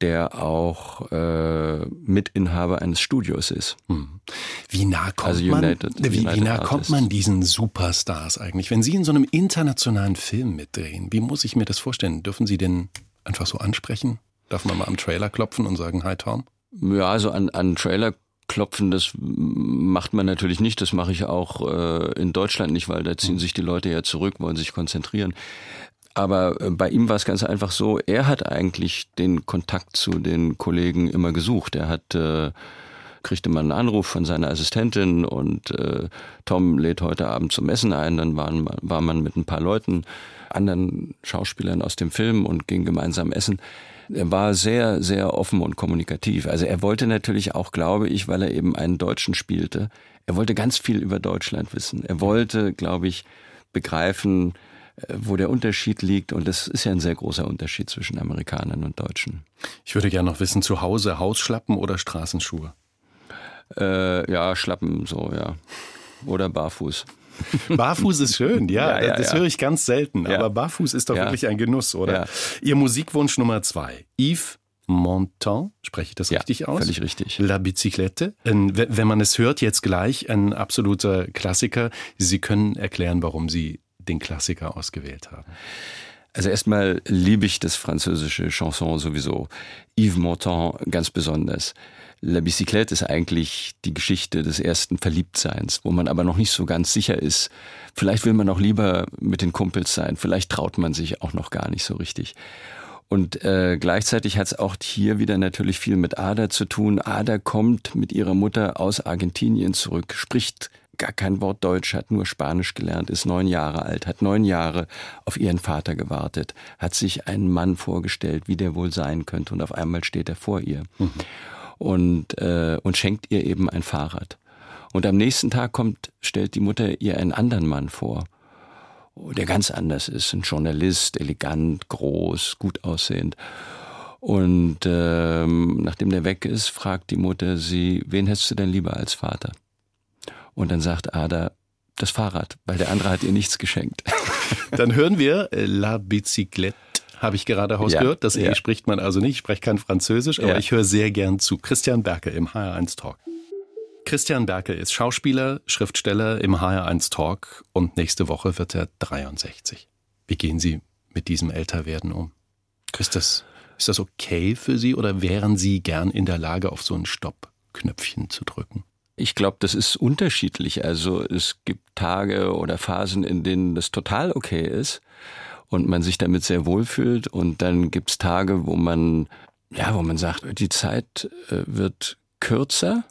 der auch äh, Mitinhaber eines Studios ist. Hm. Wie nah kommt also United, man, wie, United wie nah kommt man diesen Superstars eigentlich? Wenn Sie in so einem internationalen Film mitdrehen, wie muss ich mir das vorstellen? Dürfen Sie den einfach so ansprechen? Darf man mal am Trailer klopfen und sagen, hi Tom? Ja, also an, an Trailer klopfen, das macht man natürlich nicht. Das mache ich auch äh, in Deutschland nicht, weil da ziehen hm. sich die Leute ja zurück, wollen sich konzentrieren. Aber äh, bei ihm war es ganz einfach so, er hat eigentlich den Kontakt zu den Kollegen immer gesucht. Er hat äh, kriegte man einen Anruf von seiner Assistentin und äh, Tom lädt heute Abend zum Essen ein. Dann waren, war man mit ein paar Leuten, anderen Schauspielern aus dem Film und ging gemeinsam essen. Er war sehr, sehr offen und kommunikativ. Also er wollte natürlich auch, glaube ich, weil er eben einen Deutschen spielte, er wollte ganz viel über Deutschland wissen. Er wollte, glaube ich, begreifen, äh, wo der Unterschied liegt. Und das ist ja ein sehr großer Unterschied zwischen Amerikanern und Deutschen. Ich würde gerne noch wissen, zu Hause Hausschlappen oder Straßenschuhe? Äh, ja, Schlappen so, ja. Oder barfuß. Barfuß ist schön, ja, ja, ja das ja. höre ich ganz selten. Aber barfuß ist doch wirklich ein Genuss, oder? Ihr Musikwunsch Nummer zwei. Yves Montand, spreche ich das richtig aus? Völlig richtig. La Bicyclette. Wenn man es hört, jetzt gleich ein absoluter Klassiker. Sie können erklären, warum Sie den Klassiker ausgewählt haben? Also erstmal liebe ich das französische Chanson sowieso. Yves Montand ganz besonders. La Bicyclette ist eigentlich die Geschichte des ersten Verliebtseins, wo man aber noch nicht so ganz sicher ist. Vielleicht will man auch lieber mit den Kumpels sein, vielleicht traut man sich auch noch gar nicht so richtig. Und äh, gleichzeitig hat es auch hier wieder natürlich viel mit Ada zu tun. Ada kommt mit ihrer Mutter aus Argentinien zurück, spricht gar kein Wort Deutsch, hat nur Spanisch gelernt, ist neun Jahre alt, hat neun Jahre auf ihren Vater gewartet, hat sich einen Mann vorgestellt, wie der wohl sein könnte, und auf einmal steht er vor ihr mhm. Und, äh, und schenkt ihr eben ein Fahrrad. Und am nächsten Tag kommt, stellt die Mutter ihr einen anderen Mann vor, der ganz anders ist, ein Journalist, elegant, groß, gut aussehend. Und ähm, nachdem der weg ist, fragt die Mutter sie, wen hättest du denn lieber als Vater? Und dann sagt Ada, das Fahrrad, weil der andere hat ihr nichts geschenkt. Dann hören wir äh, La Bicyclette, habe ich gerade rausgehört. Ja, das E spricht man also nicht. Ich spreche kein Französisch, aber ich höre sehr gern zu. Christian Berke im HR1 Talk. Christian Berke ist Schauspieler, Schriftsteller im HR1 Talk und nächste Woche wird er 63. Wie gehen Sie mit diesem Älterwerden um? Ist das, ist das okay für Sie oder wären Sie gern in der Lage, auf so ein Stopp-Knöpfchen zu drücken? Ich glaube, das ist unterschiedlich. Also es gibt Tage oder Phasen, in denen das total okay ist und man sich damit sehr wohlfühlt. Und dann gibt's Tage, wo man, ja, wo man sagt, die Zeit äh, wird kürzer.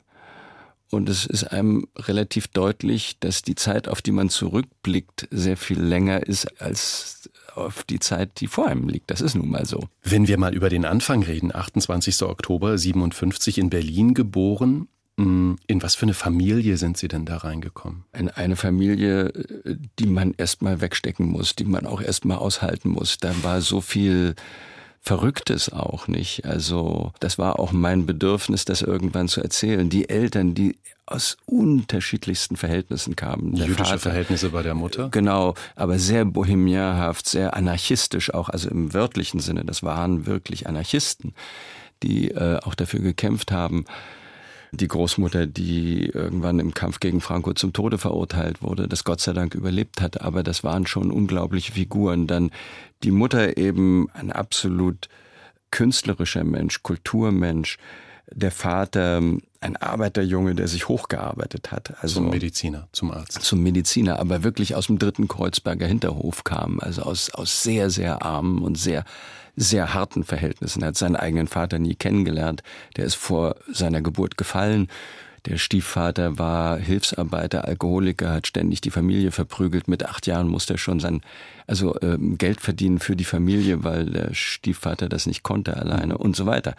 Und es ist einem relativ deutlich, dass die Zeit, auf die man zurückblickt, sehr viel länger ist als auf die Zeit, die vor einem liegt. Das ist nun mal so. Wenn wir mal über den Anfang reden, 28. Oktober 57 in Berlin geboren, in was für eine Familie sind Sie denn da reingekommen? In eine Familie, die man erstmal wegstecken muss, die man auch erstmal aushalten muss. Da war so viel Verrücktes auch nicht. Also das war auch mein Bedürfnis, das irgendwann zu erzählen. Die Eltern, die aus unterschiedlichsten Verhältnissen kamen. Der Jüdische Vater, Verhältnisse bei der Mutter? Genau, aber sehr bohemianhaft, sehr anarchistisch auch, also im wörtlichen Sinne. Das waren wirklich Anarchisten, die äh, auch dafür gekämpft haben, die Großmutter, die irgendwann im Kampf gegen Franco zum Tode verurteilt wurde, das Gott sei Dank überlebt hat, aber das waren schon unglaubliche Figuren. Dann die Mutter eben ein absolut künstlerischer Mensch, Kulturmensch, der Vater ein Arbeiterjunge, der sich hochgearbeitet hat. Also zum Mediziner, zum Arzt. Zum Mediziner, aber wirklich aus dem dritten Kreuzberger Hinterhof kam, also aus, aus sehr, sehr armen und sehr sehr harten Verhältnissen. Er hat seinen eigenen Vater nie kennengelernt. Der ist vor seiner Geburt gefallen. Der Stiefvater war Hilfsarbeiter, Alkoholiker, hat ständig die Familie verprügelt. Mit acht Jahren musste er schon sein, also ähm, Geld verdienen für die Familie, weil der Stiefvater das nicht konnte alleine und so weiter.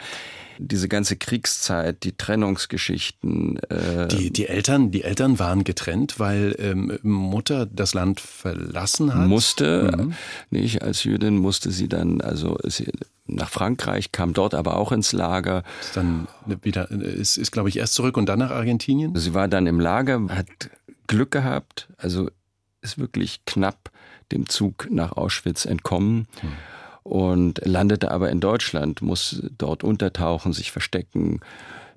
Diese ganze Kriegszeit, die Trennungsgeschichten. Äh die, die Eltern, die Eltern waren getrennt, weil ähm, Mutter das Land verlassen hat. Musste, mhm. nicht als Jüdin musste sie dann, also sie, nach Frankreich, kam dort aber auch ins Lager. Ist dann wieder, ist, ist glaube ich erst zurück und dann nach Argentinien. Sie war dann im Lager, hat Glück gehabt, also ist wirklich knapp dem Zug nach Auschwitz entkommen. Hm und landete aber in Deutschland, muss dort untertauchen, sich verstecken,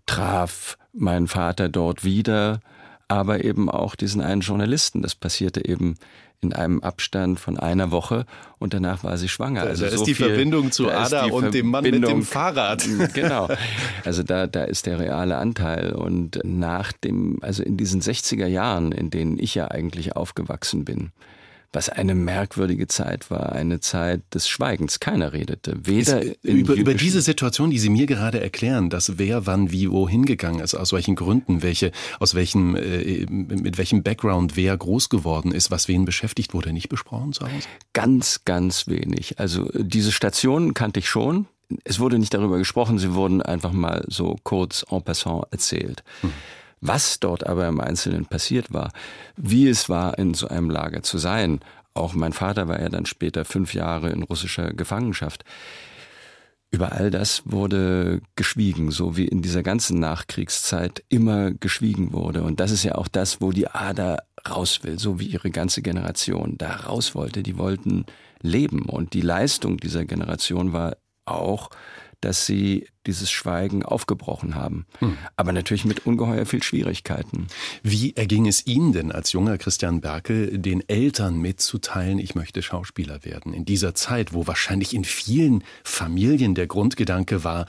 traf meinen Vater dort wieder, aber eben auch diesen einen Journalisten. Das passierte eben in einem Abstand von einer Woche und danach war sie schwanger. Da, also da ist so die viel, Verbindung zu Ada und Verbindung, dem Mann mit dem Fahrrad. Genau. Also da, da ist der reale Anteil. Und nach dem, also in diesen 60er Jahren, in denen ich ja eigentlich aufgewachsen bin, was eine merkwürdige Zeit war, eine Zeit des Schweigens. Keiner redete. Weder über, über diese Situation, die Sie mir gerade erklären, dass wer wann wie wohin gegangen ist, aus welchen Gründen, welche, aus welchem, äh, mit welchem Background wer groß geworden ist, was wen beschäftigt wurde, nicht besprochen zu Hause? Ganz, ganz wenig. Also diese Stationen kannte ich schon. Es wurde nicht darüber gesprochen, sie wurden einfach mal so kurz en passant erzählt. Hm. Was dort aber im Einzelnen passiert war, wie es war, in so einem Lager zu sein, auch mein Vater war ja dann später fünf Jahre in russischer Gefangenschaft. Über all das wurde geschwiegen, so wie in dieser ganzen Nachkriegszeit immer geschwiegen wurde. Und das ist ja auch das, wo die Ader raus will, so wie ihre ganze Generation da raus wollte. Die wollten leben. Und die Leistung dieser Generation war auch, dass sie dieses Schweigen aufgebrochen haben. Hm. Aber natürlich mit ungeheuer viel Schwierigkeiten. Wie erging es Ihnen denn als junger Christian Berkel, den Eltern mitzuteilen, ich möchte Schauspieler werden? In dieser Zeit, wo wahrscheinlich in vielen Familien der Grundgedanke war,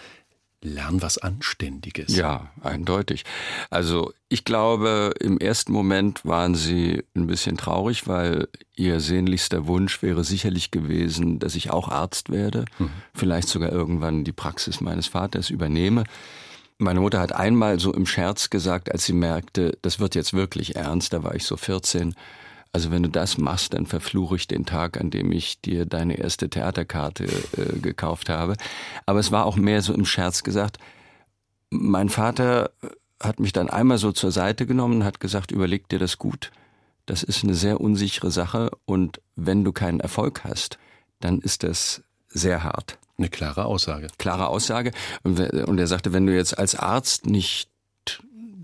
lern was Anständiges. Ja, eindeutig. Also ich glaube, im ersten Moment waren sie ein bisschen traurig, weil ihr sehnlichster Wunsch wäre sicherlich gewesen, dass ich auch Arzt werde, mhm. vielleicht sogar irgendwann die Praxis meines Vaters übernehme. Meine Mutter hat einmal so im Scherz gesagt, als sie merkte, das wird jetzt wirklich ernst, da war ich so 14, also wenn du das machst, dann verfluche ich den Tag, an dem ich dir deine erste Theaterkarte äh, gekauft habe. Aber es war auch mehr so im Scherz gesagt. Mein Vater hat mich dann einmal so zur Seite genommen und hat gesagt, überleg dir das gut. Das ist eine sehr unsichere Sache und wenn du keinen Erfolg hast, dann ist das sehr hart. Eine klare Aussage. Klare Aussage. Und er sagte, wenn du jetzt als Arzt nicht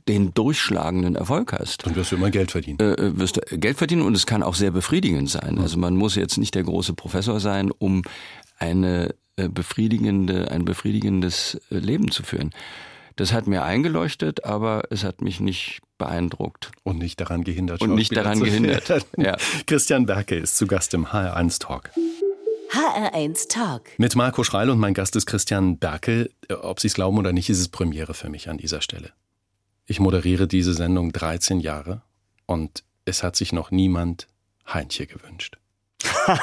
den durchschlagenden Erfolg hast. Dann wirst du immer Geld verdienen. Äh, äh, wirst du Geld verdienen und es kann auch sehr befriedigend sein. Also man muss jetzt nicht der große Professor sein, um eine äh, befriedigende, ein befriedigendes äh, Leben zu führen. Das hat mir eingeleuchtet, aber es hat mich nicht beeindruckt. Und nicht daran gehindert. Und nicht daran gehindert. Ja. Christian Berke ist zu Gast im HR1 Talk. HR1 Talk. Mit Marco Schreil und mein Gast ist Christian Berke. Ob Sie es glauben oder nicht, ist es Premiere für mich an dieser Stelle. Ich moderiere diese Sendung 13 Jahre und es hat sich noch niemand Heintje gewünscht.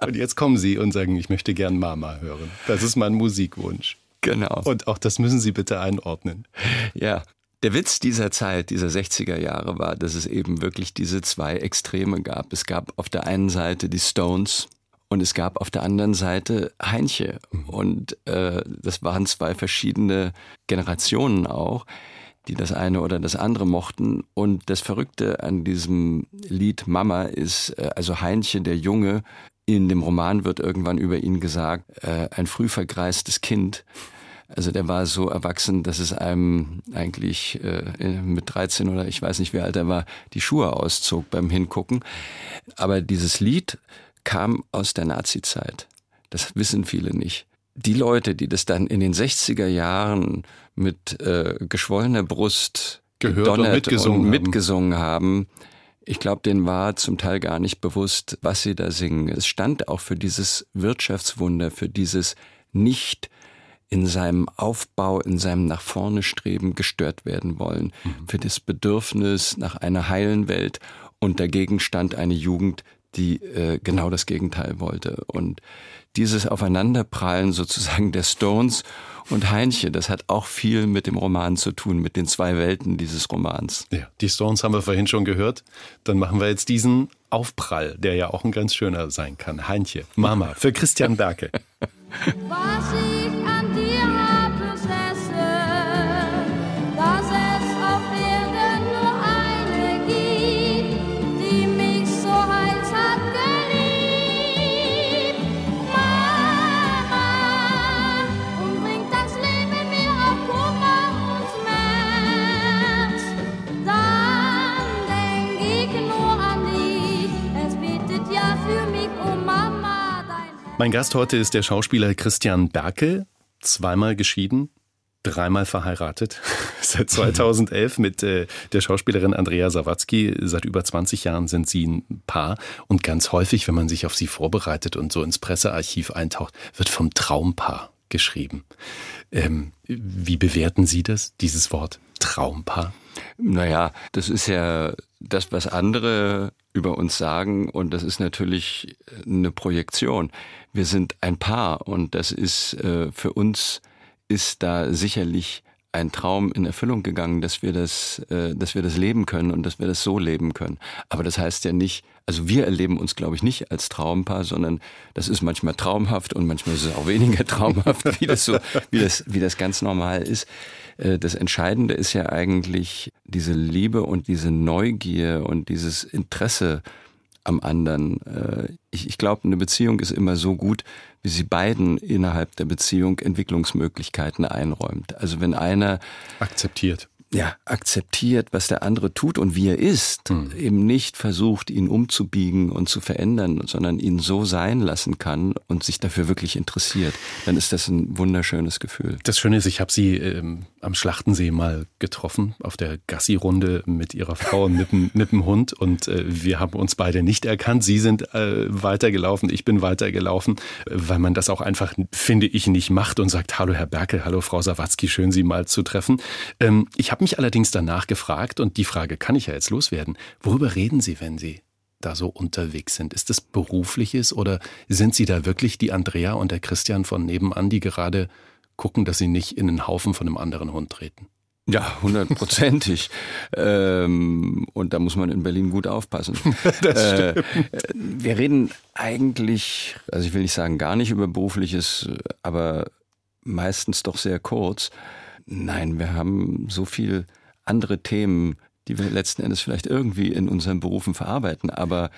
und jetzt kommen Sie und sagen, ich möchte gern Mama hören. Das ist mein Musikwunsch. Genau. Und auch das müssen Sie bitte einordnen. Ja. Der Witz dieser Zeit, dieser 60er Jahre war, dass es eben wirklich diese zwei Extreme gab. Es gab auf der einen Seite die Stones, und es gab auf der anderen Seite Heinche. Mhm. Und äh, das waren zwei verschiedene Generationen auch, die das eine oder das andere mochten. Und das Verrückte an diesem Lied Mama ist, äh, also Heinche, der Junge, in dem Roman wird irgendwann über ihn gesagt, äh, ein früh vergreistes Kind. Also der war so erwachsen, dass es einem eigentlich äh, mit 13 oder ich weiß nicht, wie alt er war, die Schuhe auszog beim Hingucken. Aber dieses Lied kam aus der Nazizeit. Das wissen viele nicht. Die Leute, die das dann in den 60er Jahren mit äh, geschwollener Brust gehört und mitgesungen, und mitgesungen haben, ich glaube, denen war zum Teil gar nicht bewusst, was sie da singen. Es stand auch für dieses Wirtschaftswunder, für dieses nicht in seinem Aufbau, in seinem nach vorne Streben gestört werden wollen, mhm. für das Bedürfnis nach einer heilen Welt und dagegen stand eine Jugend, die äh, genau das Gegenteil wollte. Und dieses Aufeinanderprallen sozusagen der Stones und Heinche, das hat auch viel mit dem Roman zu tun, mit den zwei Welten dieses Romans. Ja, die Stones haben wir vorhin schon gehört. Dann machen wir jetzt diesen Aufprall, der ja auch ein ganz schöner sein kann. Heinche, Mama, für Christian Berke. Was ich Mein Gast heute ist der Schauspieler Christian Berkel, zweimal geschieden, dreimal verheiratet. Seit 2011 mit äh, der Schauspielerin Andrea Sawatzki. Seit über 20 Jahren sind sie ein Paar. Und ganz häufig, wenn man sich auf sie vorbereitet und so ins Pressearchiv eintaucht, wird vom Traumpaar geschrieben. Ähm, wie bewerten Sie das, dieses Wort Traumpaar? Naja, das ist ja das, was andere über uns sagen und das ist natürlich eine Projektion. Wir sind ein Paar und das ist äh, für uns ist da sicherlich ein Traum in Erfüllung gegangen, dass wir das, äh, dass wir das leben können und dass wir das so leben können. Aber das heißt ja nicht, also wir erleben uns, glaube ich, nicht als Traumpaar, sondern das ist manchmal traumhaft und manchmal ist es auch weniger traumhaft, wie das so, wie das, wie das ganz normal ist. Äh, das Entscheidende ist ja eigentlich diese Liebe und diese Neugier und dieses Interesse am anderen. Äh, ich, ich glaube, eine Beziehung ist immer so gut, wie sie beiden innerhalb der Beziehung Entwicklungsmöglichkeiten einräumt. Also wenn einer akzeptiert ja, akzeptiert, was der andere tut und wie er ist, mhm. eben nicht versucht, ihn umzubiegen und zu verändern, sondern ihn so sein lassen kann und sich dafür wirklich interessiert, dann ist das ein wunderschönes Gefühl. Das Schöne ist, ich habe sie ähm, am Schlachtensee mal getroffen, auf der Gassi-Runde mit ihrer Frau und mit, dem, mit dem Hund und äh, wir haben uns beide nicht erkannt. Sie sind äh, weitergelaufen, ich bin weitergelaufen, weil man das auch einfach, finde ich, nicht macht und sagt, hallo Herr Berkel, hallo Frau Sawatzki, schön Sie mal zu treffen. Ähm, ich habe habe mich allerdings danach gefragt, und die Frage kann ich ja jetzt loswerden, worüber reden Sie, wenn Sie da so unterwegs sind? Ist das berufliches oder sind Sie da wirklich die Andrea und der Christian von nebenan, die gerade gucken, dass sie nicht in den Haufen von einem anderen Hund treten? Ja, hundertprozentig. ähm, und da muss man in Berlin gut aufpassen. äh, wir reden eigentlich, also ich will nicht sagen gar nicht über berufliches, aber meistens doch sehr kurz. Nein, wir haben so viel andere Themen, die wir letzten Endes vielleicht irgendwie in unseren Berufen verarbeiten, aber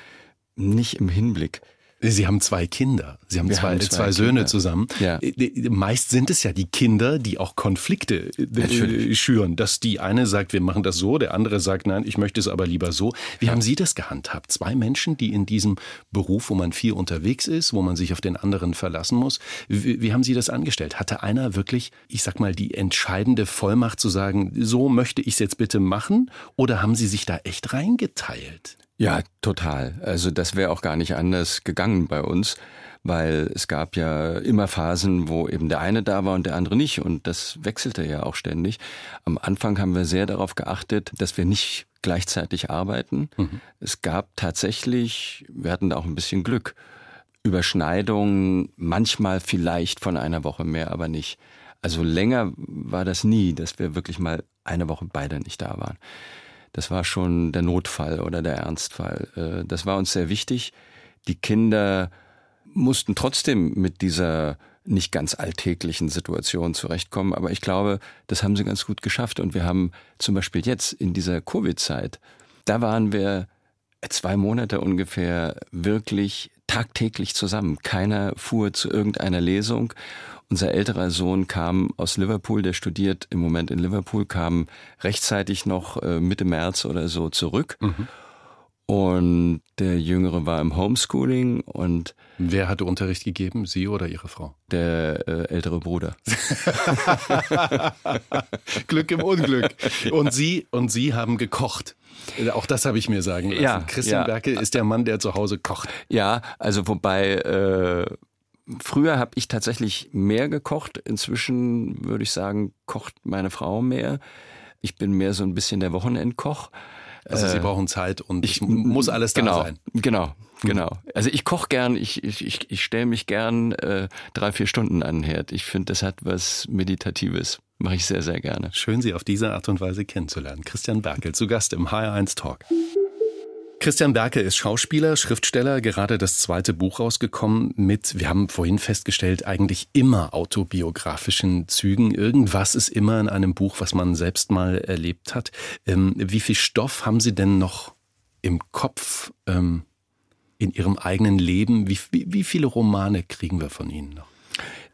nicht im Hinblick Sie haben zwei Kinder. Sie haben, zwei, haben zwei, zwei, Söhne zusammen. Ja. Äh, meist sind es ja die Kinder, die auch Konflikte äh, Natürlich. schüren. Dass die eine sagt, wir machen das so, der andere sagt, nein, ich möchte es aber lieber so. Wie ja. haben Sie das gehandhabt? Zwei Menschen, die in diesem Beruf, wo man viel unterwegs ist, wo man sich auf den anderen verlassen muss. Wie, wie haben Sie das angestellt? Hatte einer wirklich, ich sag mal, die entscheidende Vollmacht zu sagen, so möchte ich es jetzt bitte machen? Oder haben Sie sich da echt reingeteilt? Ja, total. Also das wäre auch gar nicht anders gegangen bei uns, weil es gab ja immer Phasen, wo eben der eine da war und der andere nicht und das wechselte ja auch ständig. Am Anfang haben wir sehr darauf geachtet, dass wir nicht gleichzeitig arbeiten. Mhm. Es gab tatsächlich, wir hatten da auch ein bisschen Glück, Überschneidungen, manchmal vielleicht von einer Woche mehr, aber nicht. Also länger war das nie, dass wir wirklich mal eine Woche beide nicht da waren das war schon der Notfall oder der Ernstfall. Äh, das war uns sehr wichtig. Die Kinder mussten trotzdem mit dieser nicht ganz alltäglichen Situation zurechtkommen, aber ich glaube, das haben sie ganz gut geschafft. Und wir haben zum Beispiel jetzt in dieser Covid-Zeit, da waren wir zwei Monate ungefähr wirklich tagtäglich zusammen. Keiner fuhr zu irgendeiner Lesung unser älterer Sohn kam aus Liverpool, der studiert im Moment in Liverpool, kam rechtzeitig noch äh, Mitte März oder so zurück. Mhm. Und der Jüngere war im Homeschooling und Wer hatte Unterricht gegeben, Sie oder Ihre Frau? Der äh, ältere Bruder. Glück im Unglück. Und Sie und Sie haben gekocht. Auch das habe ich mir sagen lassen. Ja, Christian ja. Berke ist der Mann, der zu Hause kocht. Ja, also wobei äh, Früher habe ich tatsächlich mehr gekocht. Inzwischen würde ich sagen, kocht meine Frau mehr. Ich bin mehr so ein bisschen der Wochenendkoch. Also Sie äh, brauchen Zeit und ich muss alles genau, da sein. Genau, Genau. Also ich koche gern, ich, ich, ich, ich stelle mich gern äh, drei, vier Stunden an den Herd. Ich finde, das hat was Meditatives. Mache ich sehr, sehr gerne. Schön, Sie auf diese Art und Weise kennenzulernen. Christian Berkel zu Gast im HR1 Talk. Christian Berke ist Schauspieler, Schriftsteller, gerade das zweite Buch rausgekommen mit, wir haben vorhin festgestellt, eigentlich immer autobiografischen Zügen. Irgendwas ist immer in einem Buch, was man selbst mal erlebt hat. Ähm, wie viel Stoff haben Sie denn noch im Kopf ähm, in Ihrem eigenen Leben? Wie, wie, wie viele Romane kriegen wir von Ihnen noch?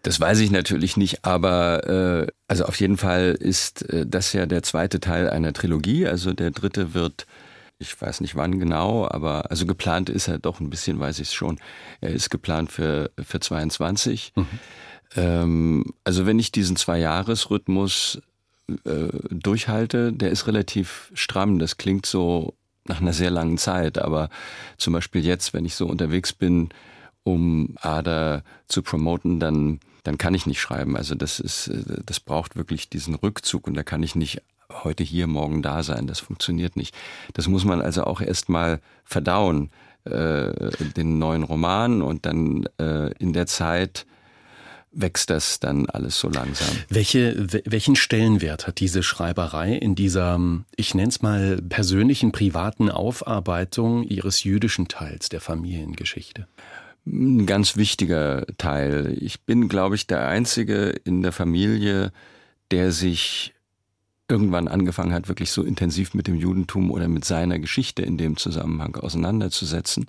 Das weiß ich natürlich nicht, aber äh, also auf jeden Fall ist äh, das ja der zweite Teil einer Trilogie. Also der dritte wird ich weiß nicht wann genau, aber also geplant ist er doch ein bisschen, weiß ich es schon. Er ist geplant für, für 22. Mhm. Ähm, also wenn ich diesen Zwei-Jahres-Rhythmus äh, durchhalte, der ist relativ stramm. Das klingt so nach einer sehr langen Zeit, aber zum Beispiel jetzt, wenn ich so unterwegs bin, um Ada zu promoten, dann dann kann ich nicht schreiben. Also das ist, äh, das braucht wirklich diesen Rückzug und da kann ich nicht heute hier, morgen da sein. Das funktioniert nicht. Das muss man also auch erstmal verdauen, äh, den neuen Roman und dann äh, in der Zeit wächst das dann alles so langsam. Welche, welchen Stellenwert hat diese Schreiberei in dieser, ich nenne es mal, persönlichen, privaten Aufarbeitung Ihres jüdischen Teils der Familiengeschichte? Ein ganz wichtiger Teil. Ich bin, glaube ich, der Einzige in der Familie, der sich irgendwann angefangen hat, wirklich so intensiv mit dem Judentum oder mit seiner Geschichte in dem Zusammenhang auseinanderzusetzen.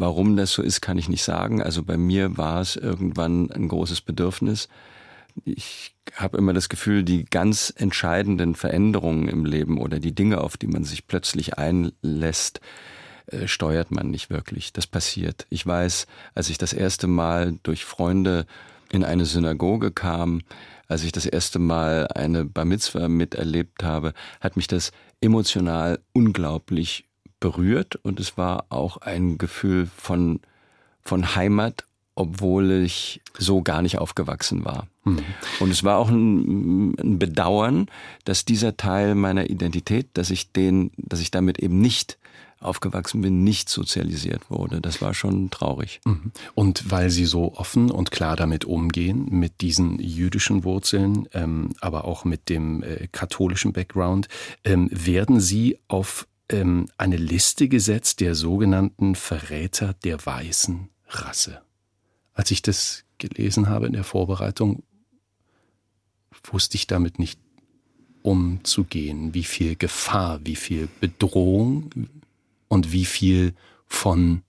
Warum das so ist, kann ich nicht sagen. Also bei mir war es irgendwann ein großes Bedürfnis. Ich habe immer das Gefühl, die ganz entscheidenden Veränderungen im Leben oder die Dinge, auf die man sich plötzlich einlässt, äh, steuert man nicht wirklich. Das passiert. Ich weiß, als ich das erste Mal durch Freunde in eine Synagoge kam, als ich das erste Mal eine Bar Mitzvah miterlebt habe, hat mich das emotional unglaublich berührt und es war auch ein Gefühl von, von Heimat, obwohl ich so gar nicht aufgewachsen war. Mhm. Und es war auch ein, ein Bedauern, dass dieser Teil meiner Identität, dass ich den, dass ich damit eben nicht aufgewachsen bin, nicht sozialisiert wurde. Das war schon traurig. Mhm. Und weil Sie so offen und klar damit umgehen, mit diesen jüdischen Wurzeln, ähm, aber auch mit dem äh, katholischen Background, ähm, werden Sie auf ähm, eine Liste gesetzt der sogenannten Verräter der weißen Rasse. Als ich das gelesen habe in der Vorbereitung, wusste ich damit nicht umzugehen, wie viel Gefahr, wie viel Bedrohung und wie viel von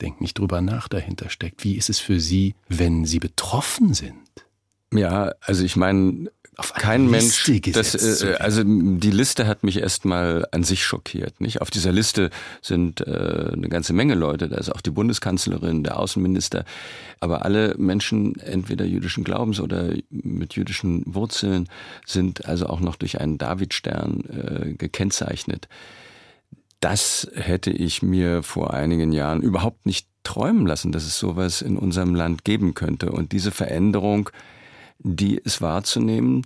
denk nicht drüber nach dahinter steckt. Wie ist es für Sie, wenn Sie betroffen sind? Ja, also ich meine, kein Mensch, das, äh, also die Liste hat mich erstmal an sich schockiert. Nicht? Auf dieser Liste sind äh, eine ganze Menge Leute, da ist auch die Bundeskanzlerin, der Außenminister, aber alle Menschen entweder jüdischen Glaubens oder mit jüdischen Wurzeln sind also auch noch durch einen Davidstern äh, gekennzeichnet das hätte ich mir vor einigen Jahren überhaupt nicht träumen lassen, dass es sowas in unserem Land geben könnte. Und diese Veränderung, die es wahrzunehmen,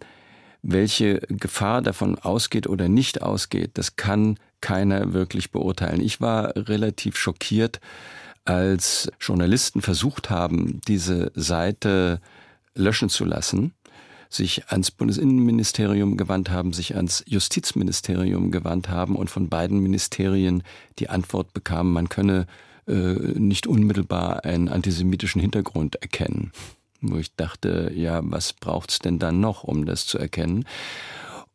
welche Gefahr davon ausgeht oder nicht ausgeht, das kann keiner wirklich beurteilen. Ich war relativ schockiert, als Journalisten versucht haben, diese Seite löschen zu lassen sich ans Bundesinnenministerium gewandt haben, sich ans Justizministerium gewandt haben und von beiden Ministerien die Antwort bekamen, man könne äh, nicht unmittelbar einen antisemitischen Hintergrund erkennen. Wo ich dachte, ja, was braucht's denn dann noch, um das zu erkennen?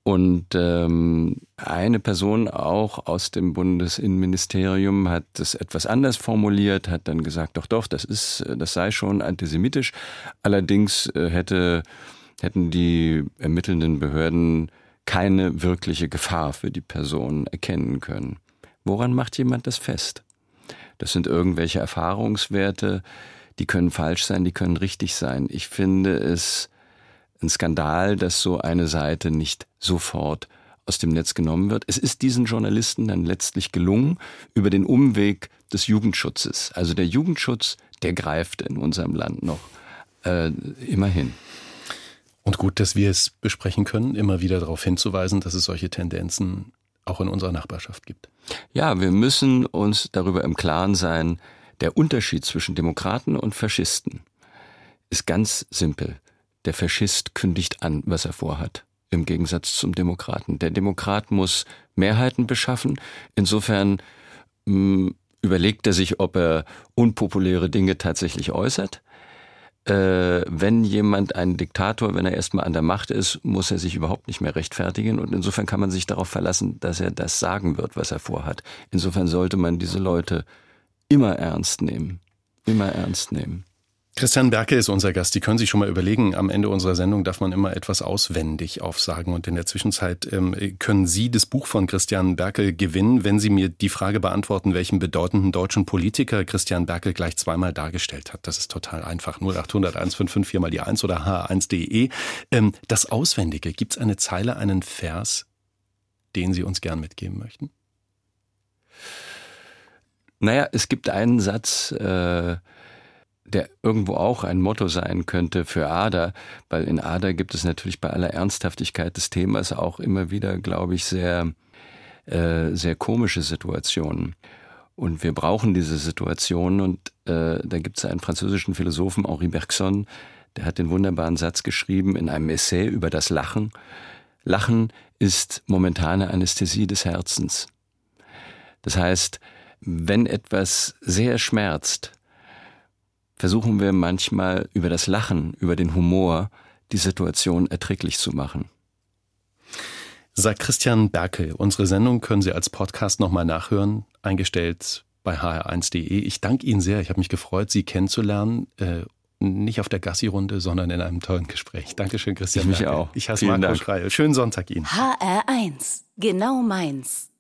Und ähm, eine Person auch aus dem Bundesinnenministerium hat das etwas anders formuliert, hat dann gesagt, doch, doch, das ist, das sei schon antisemitisch. Allerdings äh, hätte hätten die ermittelnden Behörden keine wirkliche Gefahr für die Person erkennen können. Woran macht jemand das fest? Das sind irgendwelche Erfahrungswerte, die können falsch sein, die können richtig sein. Ich finde es ein Skandal, dass so eine Seite nicht sofort aus dem Netz genommen wird. Es ist diesen Journalisten dann letztlich gelungen, über den Umweg des Jugendschutzes. Also der Jugendschutz, der greift in unserem Land noch äh, immerhin. Und gut, dass wir es besprechen können, immer wieder darauf hinzuweisen, dass es solche Tendenzen auch in unserer Nachbarschaft gibt. Ja, wir müssen uns darüber im Klaren sein, der Unterschied zwischen Demokraten und Faschisten ist ganz simpel. Der Faschist kündigt an, was er vorhat, im Gegensatz zum Demokraten. Der Demokrat muss Mehrheiten beschaffen. Insofern mh, hm, überlegt er sich, ob er unpopuläre Dinge tatsächlich äußert. Äh, wenn jemand ein Diktator, wenn er erstmal an der Macht ist, muss er sich überhaupt nicht mehr rechtfertigen. Und insofern kann man sich darauf verlassen, dass er das sagen wird, was er vorhat. Insofern sollte man diese Leute immer ernst nehmen. Immer ernst nehmen. Christian Berke ist unser Gast. Die können sich schon mal überlegen, am Ende unserer Sendung darf man immer etwas auswendig aufsagen. Und in der Zwischenzeit ähm, können Sie das Buch von Christian Berke gewinnen, wenn Sie mir die Frage beantworten, welchen bedeutenden deutschen Politiker Christian Berke gleich zweimal dargestellt hat. Das ist total einfach. 0800 155 mal die 1 oder h1.de. Ähm, das Auswendige, gibt es eine Zeile, einen Vers, den Sie uns gern mitgeben möchten? Naja, es gibt einen Satz, äh der irgendwo auch ein Motto sein könnte für Ada, weil in Ada gibt es natürlich bei aller Ernsthaftigkeit des Themas auch immer wieder, glaube ich, sehr, äh, sehr komische Situationen. Und wir brauchen diese Situationen und äh, da gibt es einen französischen Philosophen, Henri Bergson, der hat den wunderbaren Satz geschrieben in einem Essay über das Lachen. Lachen ist momentane Anästhesie des Herzens. Das heißt, wenn etwas sehr schmerzt, versuchen wir manchmal über das Lachen, über den Humor die Situation erträglich zu machen. Sagt Christian Berkel. Unsere Sendung können Sie als Podcast nochmal nachhören, eingestellt bei hr1.de. Ich danke Ihnen sehr. Ich habe mich gefreut, Sie kennenzulernen. Äh, nicht auf der Gassi-Runde, sondern in einem tollen Gespräch. Dankeschön, Christian. Ich mich auch. Ich heiße Marco Schreil. Schönen Sonntag Ihnen. HR1. Genau meins.